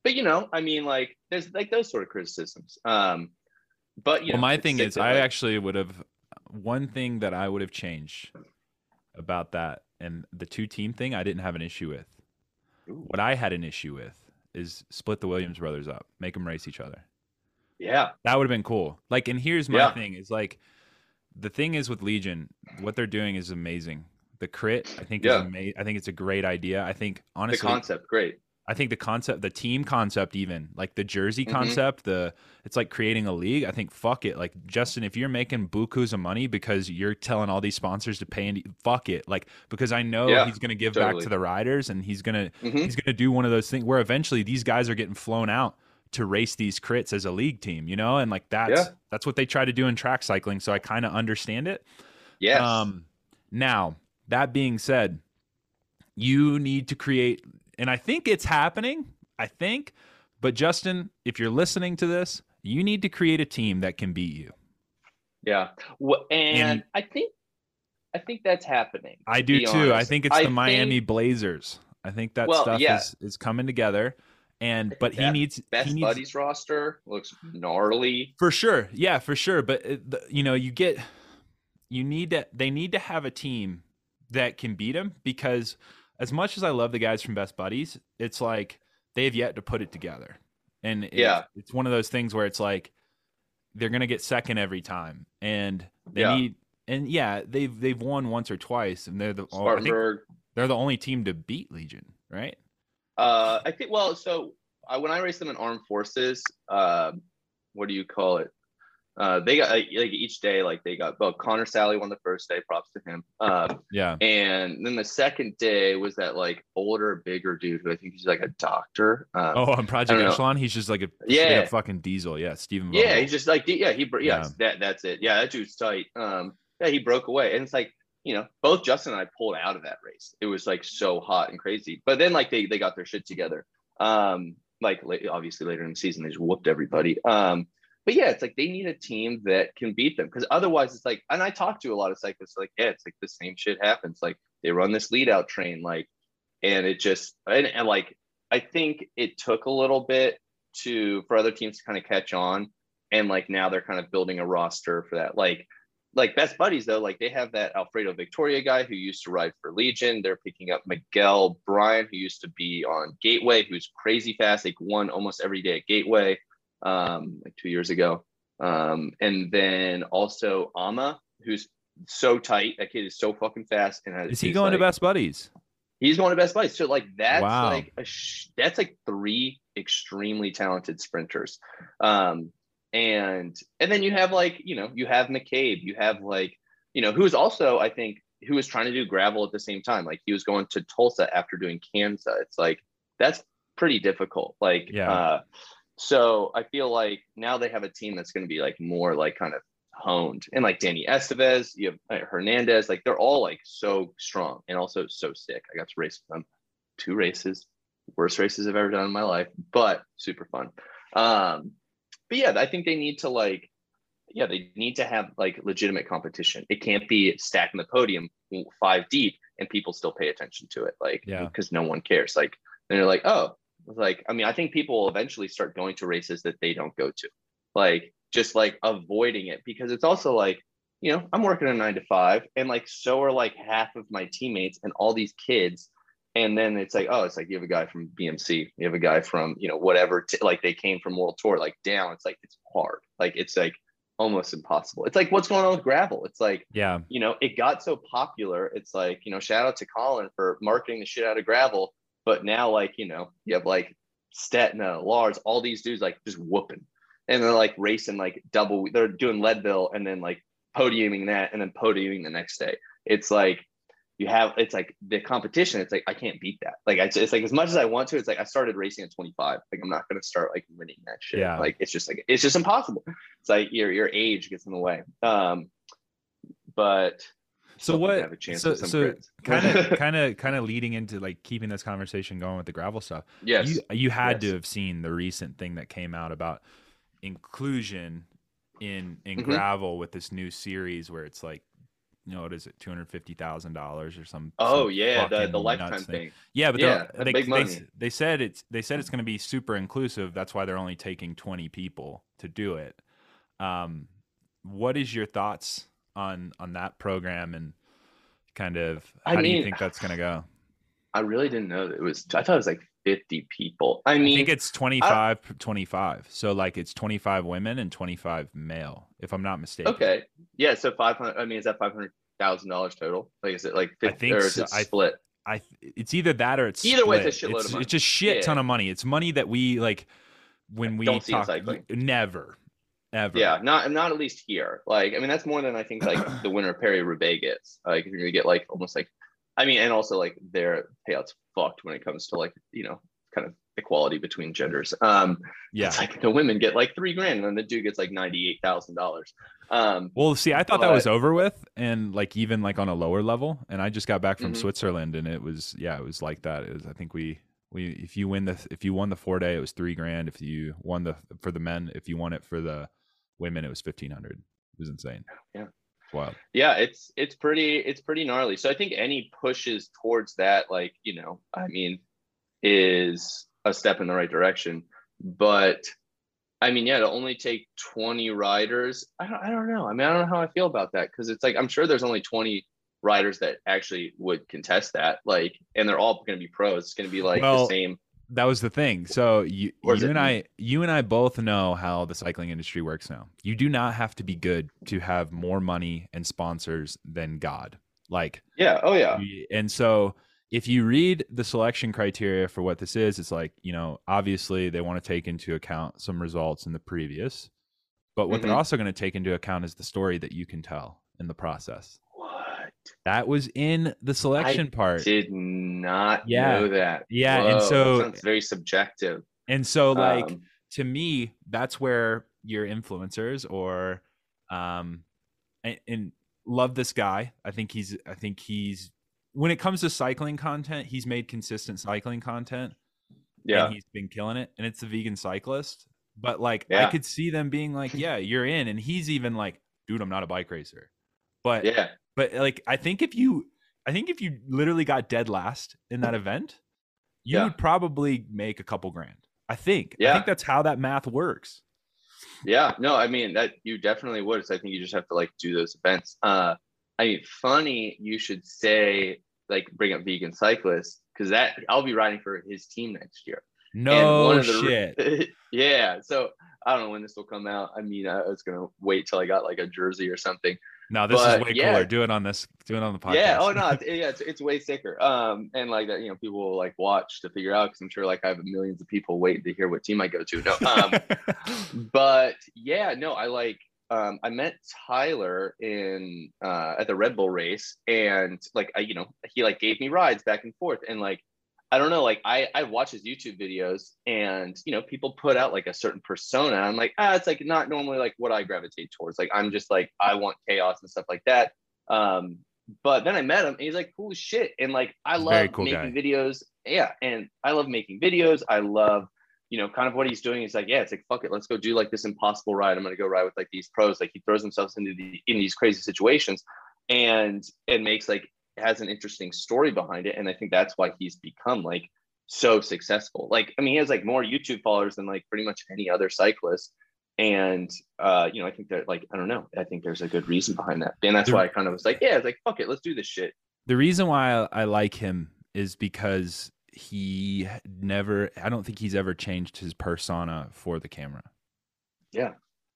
but you know, I mean, like there's like those sort of criticisms. Um, but you well, know, my thing is, I like- actually would have one thing that I would have changed about that and the two team thing. I didn't have an issue with. Ooh. What I had an issue with is split the Williams brothers up, make them race each other. yeah, That would have been cool. Like, and here's my Yeah. thing: is like the thing is with Legion, what they're doing is amazing. The crit, I think, Yeah. is I think it's a great idea. I think honestly, the concept, great. I think the concept, the team concept, even like the jersey Mhm. concept, the it's like creating a league. I think fuck it. Like Justin, if you're making bukus of money because you're telling all these sponsors to pay, and fuck it. Like because I know Yeah, he's gonna give back to the riders, and he's gonna Mhm. he's gonna do one of those things where eventually these guys are getting flown out to race these crits as a league team, you know, and like that's Yeah. that's what they try to do in track cycling. So I kind of understand it. Yes. Um, now that being said, you need to create, and I think it's happening. I think, but Justin, if you're listening to this, you need to create a team that can beat you. yeah. Well, and, and- I think, I think that's happening. I to do too. I think it's I the Miami think Blazers. I think that Well, stuff yeah. is is coming together. And but he needs Best he needs buddies roster looks gnarly. For sure. Yeah, for sure. But uh, you know, you get you need to they need to have a team that can beat him because as much as I love the guys from Best Buddies, it's like they have yet to put it together. And it's, Yeah. it's one of those things where it's like they're to get second every time and they Yeah. need and yeah, they've they've won once or twice and they're the oh, think Spartanburg. they're the only team to beat Legion, right? Uh, I think. Well, so I, when I raced them in armed forces, uh, what do you call it? Uh, they got like, each day, like they got well, Connor Sally won the first day, props to him. Um, Yeah. and then the second day was that like older, bigger dude who I think he's like a doctor. Um, Oh, on Project. Echelon, he's just like a Yeah. fucking diesel. Yeah, Stephen. Yeah, he's just like yeah, he bro- Yeah. that that's it. Yeah, that dude's tight. Um, yeah, he broke away, and it's like you know, both Justin and I pulled out of that race. It was like so hot and crazy, but then like they they got their shit together. Um, like obviously later in the season they just whooped everybody. Um, but yeah, it's like they need a team that can beat them because otherwise it's like, and I talk to a lot of cyclists like, yeah, it's like the same shit happens. Like they run this lead out train, like, and it just and, and like I think it took a little bit to for other teams to kind of catch on and like now they're kind of building a roster for that like like best buddies though like they have that alfredo victoria guy who used to ride for legion they're picking up miguel bryan who used to be on gateway who's crazy fast like won almost every day at gateway um like two years ago um and then also ama who's so tight that kid is so fucking fast and has, Is he is, going to Best Buddies? He's going to Best Buddies. So like that's Wow. like a sh- that's like three extremely talented sprinters. Um and and then you have like, you know, you have McCabe, you have like, you know, who's also I think who was trying to do gravel at the same time. Like he was going to Tulsa after doing Kansas. It's like that's pretty difficult. Like Yeah. uh so I feel like now they have a team that's going to be like more like kind of honed and like Danny Estevez, you have uh, Hernandez, like they're all like so strong and also so sick. I got to race with them two races, worst races I've ever done in my life, but super fun. Um, but yeah, I think they need to like, yeah, they need to have like legitimate competition. It can't be stacking the podium five deep and people still pay attention to it, like Yeah. because no one cares. Like, and they're like, oh, like I mean, I think people will eventually start going to races that they don't go to, like just like avoiding it because it's also like you know i'm working a nine to five and like so are like half of my teammates and all these kids. And then it's like oh it's like you have a guy from bmc you have a guy from you know whatever t- like they came from world tour like down. It's like it's hard. Like it's like almost impossible. It's like what's going on with gravel? It's like Yeah. you know it got so popular. It's like you know shout out to colin for marketing the shit out of gravel but now like you know you have like Stetina, Lars, all these dudes like just whooping. And they're like racing like double they're doing leadville and then like podiuming that and then podiuming the next day. It's like you have it's like the competition it's like i can't beat that. Like it's, it's like as much as i want to it's like i started racing at 25 like i'm not going to start like winning that shit. Yeah. like it's just like it's just impossible. It's like your your age gets in the way. Um but So what? have a chance so so kind of kind of kind of leading into like keeping this conversation going with the gravel stuff. yes You you had to have seen the recent thing that came out about inclusion in in Mhm. gravel with this new series where it's like you know what is it two hundred fifty thousand dollars or some oh some yeah the, the lifetime thing Yeah, but Yeah, they, big they, they said it's they said it's going to be super inclusive. That's why they're only taking 20 people to do it. Um, what is your thoughts on on that program and kind of I how do you mean- think that's going to go? i really didn't know that it was i thought it was like 50 people i I mean think it's 25 25. So like it's 25 women and 25 male if I'm not mistaken. Okay. Yeah. So five hundred. I mean, is that five hundred thousand dollars total? Like, is it like 50, think or is so. it split? I it's either that or it's Either way, it's a split. shitload it's, of money. It's a shit Yeah. ton of money. It's money that we like when we Don't see in talk never ever. Yeah. Not not at least here. Like, I mean, that's more than I think like the winner of Paris Roubaix gets. Like, if you're gonna get like almost like, I mean, and also like their payouts fucked when it comes to like you know kind of equality between genders. Um, Yeah. it's like the women get like three grand and the dude gets like ninety eight thousand dollars. Um, Well, see, I thought that was over with, and like even like on a lower level. And I just got back from Mhm. Switzerland, and it was yeah, it was like that. It was I think we we if you win the if you won the four day, it was three grand. If you won the for the men, if you won it for the women, it was fifteen hundred. It was insane. Yeah. Wild. yeah it's it's pretty it's pretty gnarly so i think any pushes towards that like you know i mean is a step in the right direction but i mean yeah to only take 20 riders i don't, I don't know i mean i don't know how i feel about that because it's like i'm sure there's only 20 riders that actually would contest that like and they're all going to be pros it's going to be like Well, the same That was the thing. So you you and? I you and I both know how the cycling industry works now. You do not have to be good to have more money and sponsors than God. Like yeah oh yeah And so if you read the selection criteria for what this is, it's like, you know, obviously they want to take into account some results in the previous. But what Mhm. they're also going to take into account is the story that you can tell in the process. That was in the selection part. Did not Yeah. know that. Yeah, and so- sounds very subjective. And so like Um, to me, that's where your influencers or um and, and love this guy. I think he's I think he's when it comes to cycling content, he's made consistent cycling content. yeah, and he's been killing it and it's the vegan cyclist but like i could see them being like yeah you're in and he's even like dude i'm not a bike racer but yeah, but like i think if you i think if you literally got dead last in that event you Yeah. would probably make a couple grand i think Yeah. i think that's how that math works yeah. No, I mean that you definitely would. So I think you just have to like do those events. Uh, I mean, funny you should say like bring up vegan cyclists because that I'll be riding for his team next year. no one of the- shit yeah. So I don't know when this will come out. I mean, I was gonna wait till I got like a jersey or something. No this but, is way yeah. cooler do it on this do it on the podcast Yeah. Oh no. It's, yeah. It's, it's way sicker. Um, and like that, you know, people will like watch to figure out because I'm sure like I have millions of people waiting to hear what team I go to. No. Um, but yeah, no, I like. Um, I met Tyler in uh, at the Red Bull race, and like I, you know, he like gave me rides back and forth, and like I don't know, like I I watch his YouTube videos, and you know, people put out like a certain persona. I'm like, ah, it's like not normally like what I gravitate towards. Like I'm just like I want chaos and stuff like that. Um, but then I met him, and he's like, cool as shit, and like I He's love cool making guy. videos. Yeah, and I love making videos. I love you know, kind of what he's doing is like, yeah, it's like, fuck it, let's go do like this impossible ride. I'm gonna go ride with like these pros. Like he throws himself into the in these crazy situations and and makes like has an interesting story behind it. And I think that's why he's become like so successful. Like, I mean, he has like more YouTube followers than like pretty much any other cyclist. And uh, you know, I think that like, I don't know, I think there's a good reason behind that. And that's why I kind of was like, yeah, it's like, fuck it, let's do this shit. the reason why I, like him is because he never i don't think he's ever changed his persona for the camera Yeah.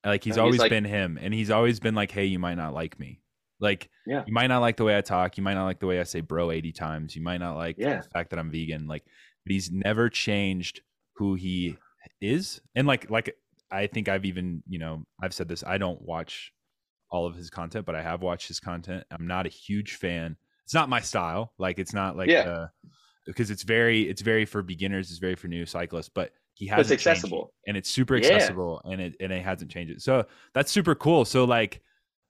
like he's always like- been him and he's always been like hey you might not like me like Yeah. you might not like the way i talk you might not like the way i say bro 80 times you might not like Yeah. the fact that i'm vegan like but he's never changed who he is and like like i think i've even you know i've said this i don't watch all of his content but i have watched his content i'm not a huge fan it's not my style like it's not like Yeah. uh because it's very it's very for beginners it's very for new cyclists but he has it's accessible. and it's super Yeah. accessible and it and it hasn't changed it so that's super cool so like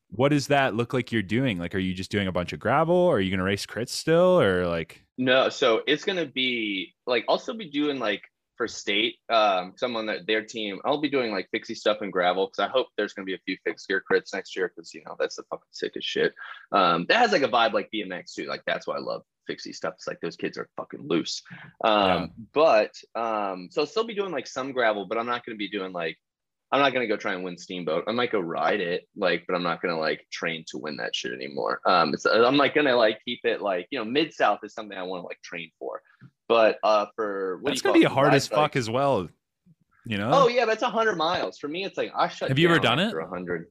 what does that look like you're doing like are you just doing a bunch of gravel or are you gonna race crits still or like No, so it's gonna be like I'll still be doing like for state, um, someone that their team. I'll be doing like fixie stuff and gravel because I hope there's gonna be a few fixed gear crits next year because you know that's the fucking sickest shit. Um, that has like a vibe like BMX too. Like that's why I love fixie stuff. It's like those kids are fucking loose. Um, but um, so I'll still be doing like some gravel, but I'm not gonna be doing like I'm not gonna go try and win Steamboat. I might go ride it, like, but I'm not gonna like train to win that shit anymore. Um, it's, I'm like gonna like keep it like you know mid south is something I want to like train for, but uh for what that's gonna be it, hard as fuck bike- as well you know Oh yeah, that's a hundred miles for me. It's like I shut. Have you ever done it? after hundred?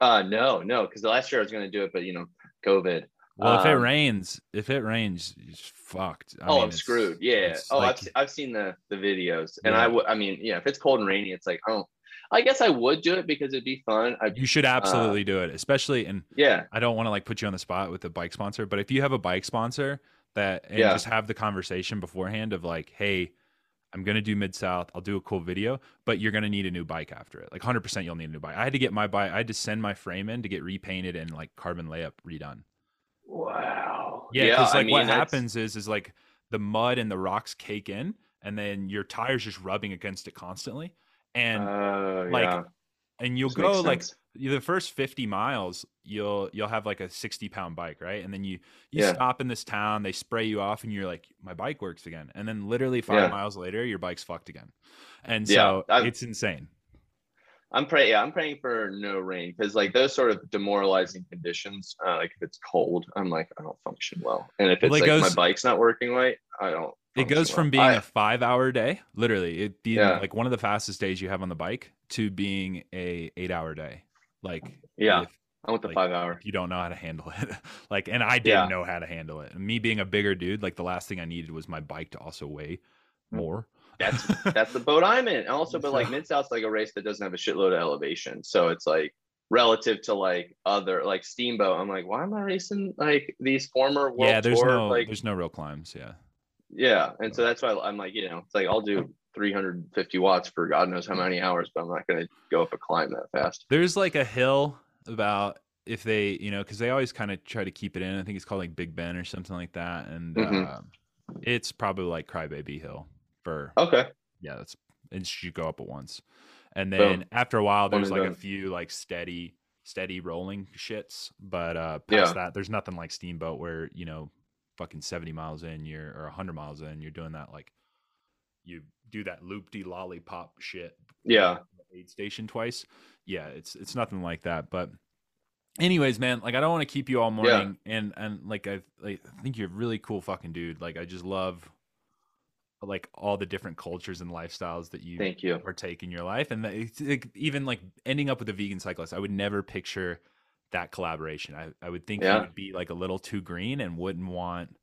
Uh, no, no, because the last year I was gonna do it, but you know, COVID. well if it um, rains if it rains you're fucked I oh, mean, I'm it's- screwed. Yeah. Oh, like- I've I've seen the the videos, and Yeah. I would. I mean, yeah, if it's cold and rainy, it's like I don't. I guess I would do it because it'd be fun. I, you should uh, absolutely do it especially and yeah, I don't want to like put you on the spot with a bike sponsor, but if you have a bike sponsor that and Yeah. just have the conversation beforehand of like, hey, I'm gonna do mid south, I'll do a cool video, but you're gonna need a new bike after it. Like 100 percent you'll need a new bike. I had to get my bike, I had to send my frame in to get repainted and like carbon layup redone. Wow. Yeah, because I like mean, what that's- happens is is like the mud and the rocks cake in and then your tires just rubbing against it constantly. And Oh, like, yeah. and you'll go like the first 50 miles you'll you'll have like a 60 pound bike right and then you you Yeah. stop in this town they spray you off and you're like my bike works again and then literally five Yeah. miles later your bike's fucked again and so I've- it's insane I'm praying. Yeah, I'm praying for no rain because like those sort of demoralizing conditions, uh, like if it's cold, I'm like I don't function well, and if Well, it's it like goes- my bike's not working right, I don't. it goes function from being I- a five hour day literally it being Yeah. like one of the fastest days you have on the bike to being a eight hour day like Yeah. if, I want the like, five hour. you don't know how to handle it like and i didn't Yeah. know how to handle it and me being a bigger dude like the last thing i needed was my bike to also weigh Mm. more that's that's the boat I'm in. Also, but like Mid South's like a race that doesn't have a shitload of elevation, so it's like relative to like other like Steamboat. I'm like, why am I racing like these former world yeah, there's tour, no like there's no real climbs. Yeah. yeah, and so that's why I'm like, you know, it's like I'll do 350 watts for God knows how many hours, but I'm not gonna go up a climb that fast. There's like a hill about if they, you know, because they always kind of try to keep it in. I think it's called like Big Ben or something like that, and Mhm. uh, it's probably like Crybaby Hill for Okay. yeah. That's it should go up at once, and Boom. then after a while, there's and like a done. few like steady, steady rolling shits, but uh, Yeah. past that, there's nothing like Steamboat where you know, fucking 70 miles in, you're or 100 miles in, you're doing that like you do that loop de lollipop shit Yeah. aid station twice. Yeah, it's it's nothing like that. But anyways, man, like I don't want to keep you all morning and and like I like I think you're a really cool fucking dude. Like I just love like all the different cultures and lifestyles that you Thank you. partake in your life and it's, like, even like ending up with a vegan cyclist i would never picture that collaboration i, I would think Yeah. you would be like a little too green and wouldn't want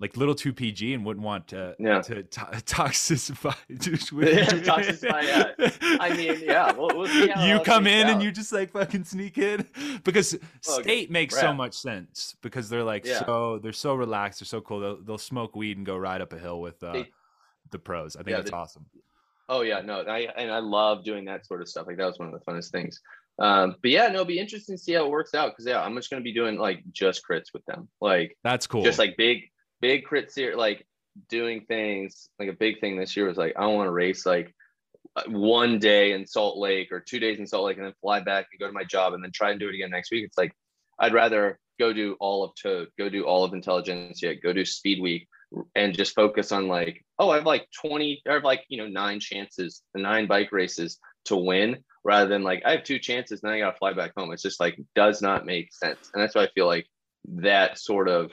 like little too pg and wouldn't want to Yeah. to to- toxify Yeah, toxify, yeah. I mean, yeah, we'll- we'll see how it you come in and out. you just like fucking sneak in because Look, state makes so much sense because they're like Yeah. so they're so relaxed they're so cool they'll, they'll smoke weed and go ride up a hill with uh, They- the pros i think Yeah, that's they- awesome Oh yeah, no, I and I love doing that sort of stuff. Like that was one of the funnest things. Um, but yeah, no, it'll be interesting to see how it works out because yeah, I'm just gonna be doing like just crits with them, like that's cool just like big, big crits here, like doing things. Like a big thing this year was like I want to race like one day in Salt Lake or two days in Salt Lake and then fly back and go to my job and then try and do it again next week. It's like I'd rather go do all of Toad, go do all of Intelligentsia, go do Speed Week, and just focus on like, oh, I have like 20, I have like, you know, nine chances, nine bike races to win, rather than like, I have two chances, then I got to fly back home. It's just like, does not make sense. And that's why I feel like that sort of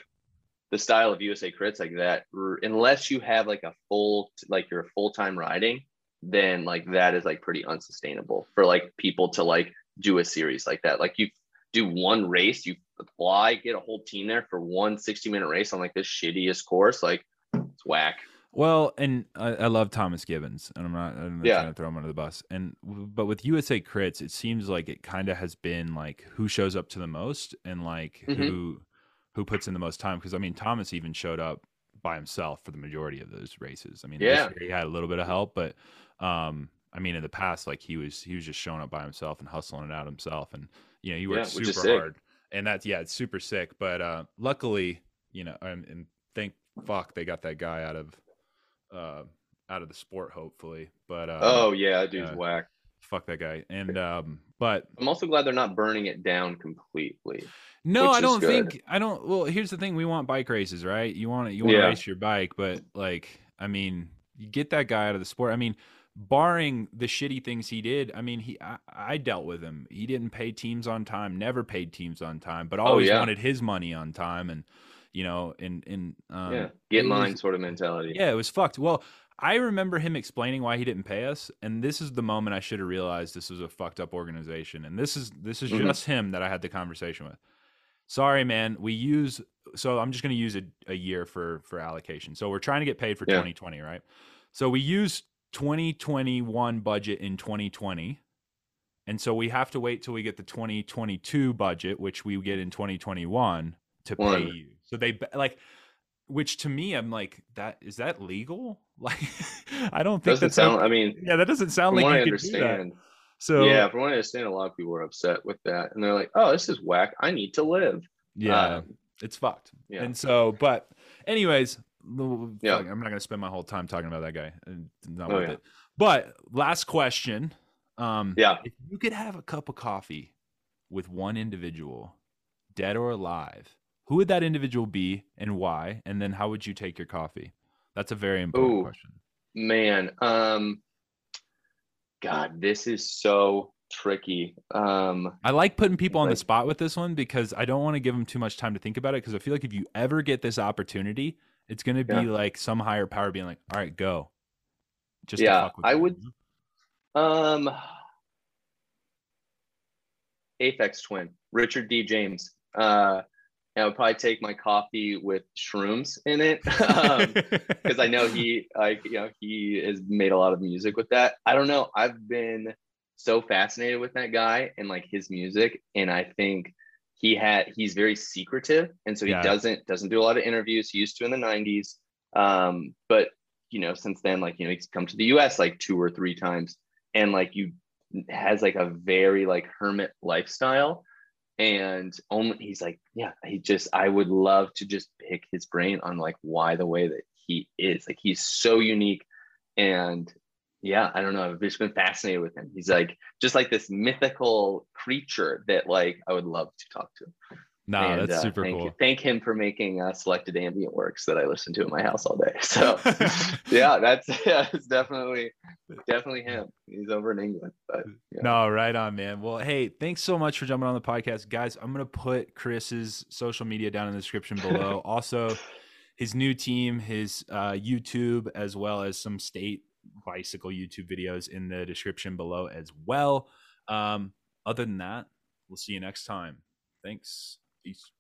the style of USA crits like that, r- unless you have like a full, like you're full time riding, then like that is like pretty unsustainable for like people to like do a series like that. Like you do one race, you fly, get a whole team there for one 60 minute race on like this shittiest course, like it's whack. Well, and I, I love Thomas Gibbons, and I'm not, I'm not Yeah. trying to throw him under the bus. And but with USA Crits, it seems like it kind of has been like who shows up to the most and like Mhm. who who puts in the most time. Because I mean, Thomas even showed up by himself for the majority of those races. I mean, Yeah. he had a little bit of help, but um, I mean, in the past, like he was he was just showing up by himself and hustling it out himself, and you know, he worked Yeah, super hard. And that's yeah, it's super sick. But uh, luckily, you know, and, and thank fuck they got that guy out of uh out of the sport hopefully but uh oh yeah, that dude's yeah. whack. fuck that guy and um but I'm also glad they're not burning it down completely. no i don't good. think i don't well here's the thing we want bike races right you want to you want to Yeah. race your bike but like i mean you get that guy out of the sport i mean barring the shitty things he did i mean he i, I dealt with him he didn't pay teams on time never paid teams on time but always Oh, yeah. wanted his money on time and you know and and um, yeah, get was- mine sort of mentality. Yeah, it was fucked. Well, I remember him explaining why he didn't pay us, and this is the moment I should have realized this was a fucked up organization. And this is this is Mhm. just him that I had the conversation with. Sorry, man. We use so I'm just going to use a, a year for for allocation. So we're trying to get paid for Yeah. 2020, right? So we use 2021 budget in 2020. And so we have to wait till we get the 2022 budget, which we get in 2021 to pay One. you. So they like which to me I'm like that is that legal? Like I don't think Doesn't that's sound. I mean, yeah, that doesn't sound like I you could do that. understand, So yeah, from what I understand, a lot of people are upset with that, and they're like, "Oh, this is whack. I need to live." yeah, Um, it's fucked. yeah. And so, but anyways, Yeah. I'm not gonna spend my whole time talking about that guy. Not Oh, worth yeah. it. But last question. Um, Yeah. if you could have a cup of coffee with one individual, dead or alive, who would that individual be and why? And then how would you take your coffee? That's a very important Ooh. question. Man, um, God, this is so tricky. Um, I like putting people on the spot with this one because I don't want to give them too much time to think about it. Because I feel like if you ever get this opportunity, it's going to be Yeah. like some higher power being like, "All right, go." Just to Yeah, I you, would- um, Aphex Twin, Richard D. James. Uh, and I would probably take my coffee with shrooms in it because um, I know he like you know he has made a lot of music with that. I don't know. I've been so fascinated with that guy and like his music, and I think he had he's very secretive, and so he yeah. doesn't doesn't do a lot of interviews. He used to in the '90s, um, but you know since then like you know he's come to the U.S. like two or three times, and like you has like a very like hermit lifestyle and only he's like yeah he just i would love to just pick his brain on like why the way that he is. Like he's so unique. And yeah i don't know. I've just been fascinated with him. He's like just like this mythical creature that like i would love to talk to no, and, that's uh, super thank, cool. Thank him for making uh, selected ambient works that I listen to in my house all day. So, yeah, that's yeah, it's definitely definitely him. He's over in England. But yeah. no, right on, man. Well, hey, thanks so much for jumping on the podcast, guys. I'm gonna put Chris's social media down in the description below. also, his new team, his uh, YouTube, as well as some state bicycle YouTube videos in the description below as well. Um, other than that, we'll see you next time. Thanks. Peace.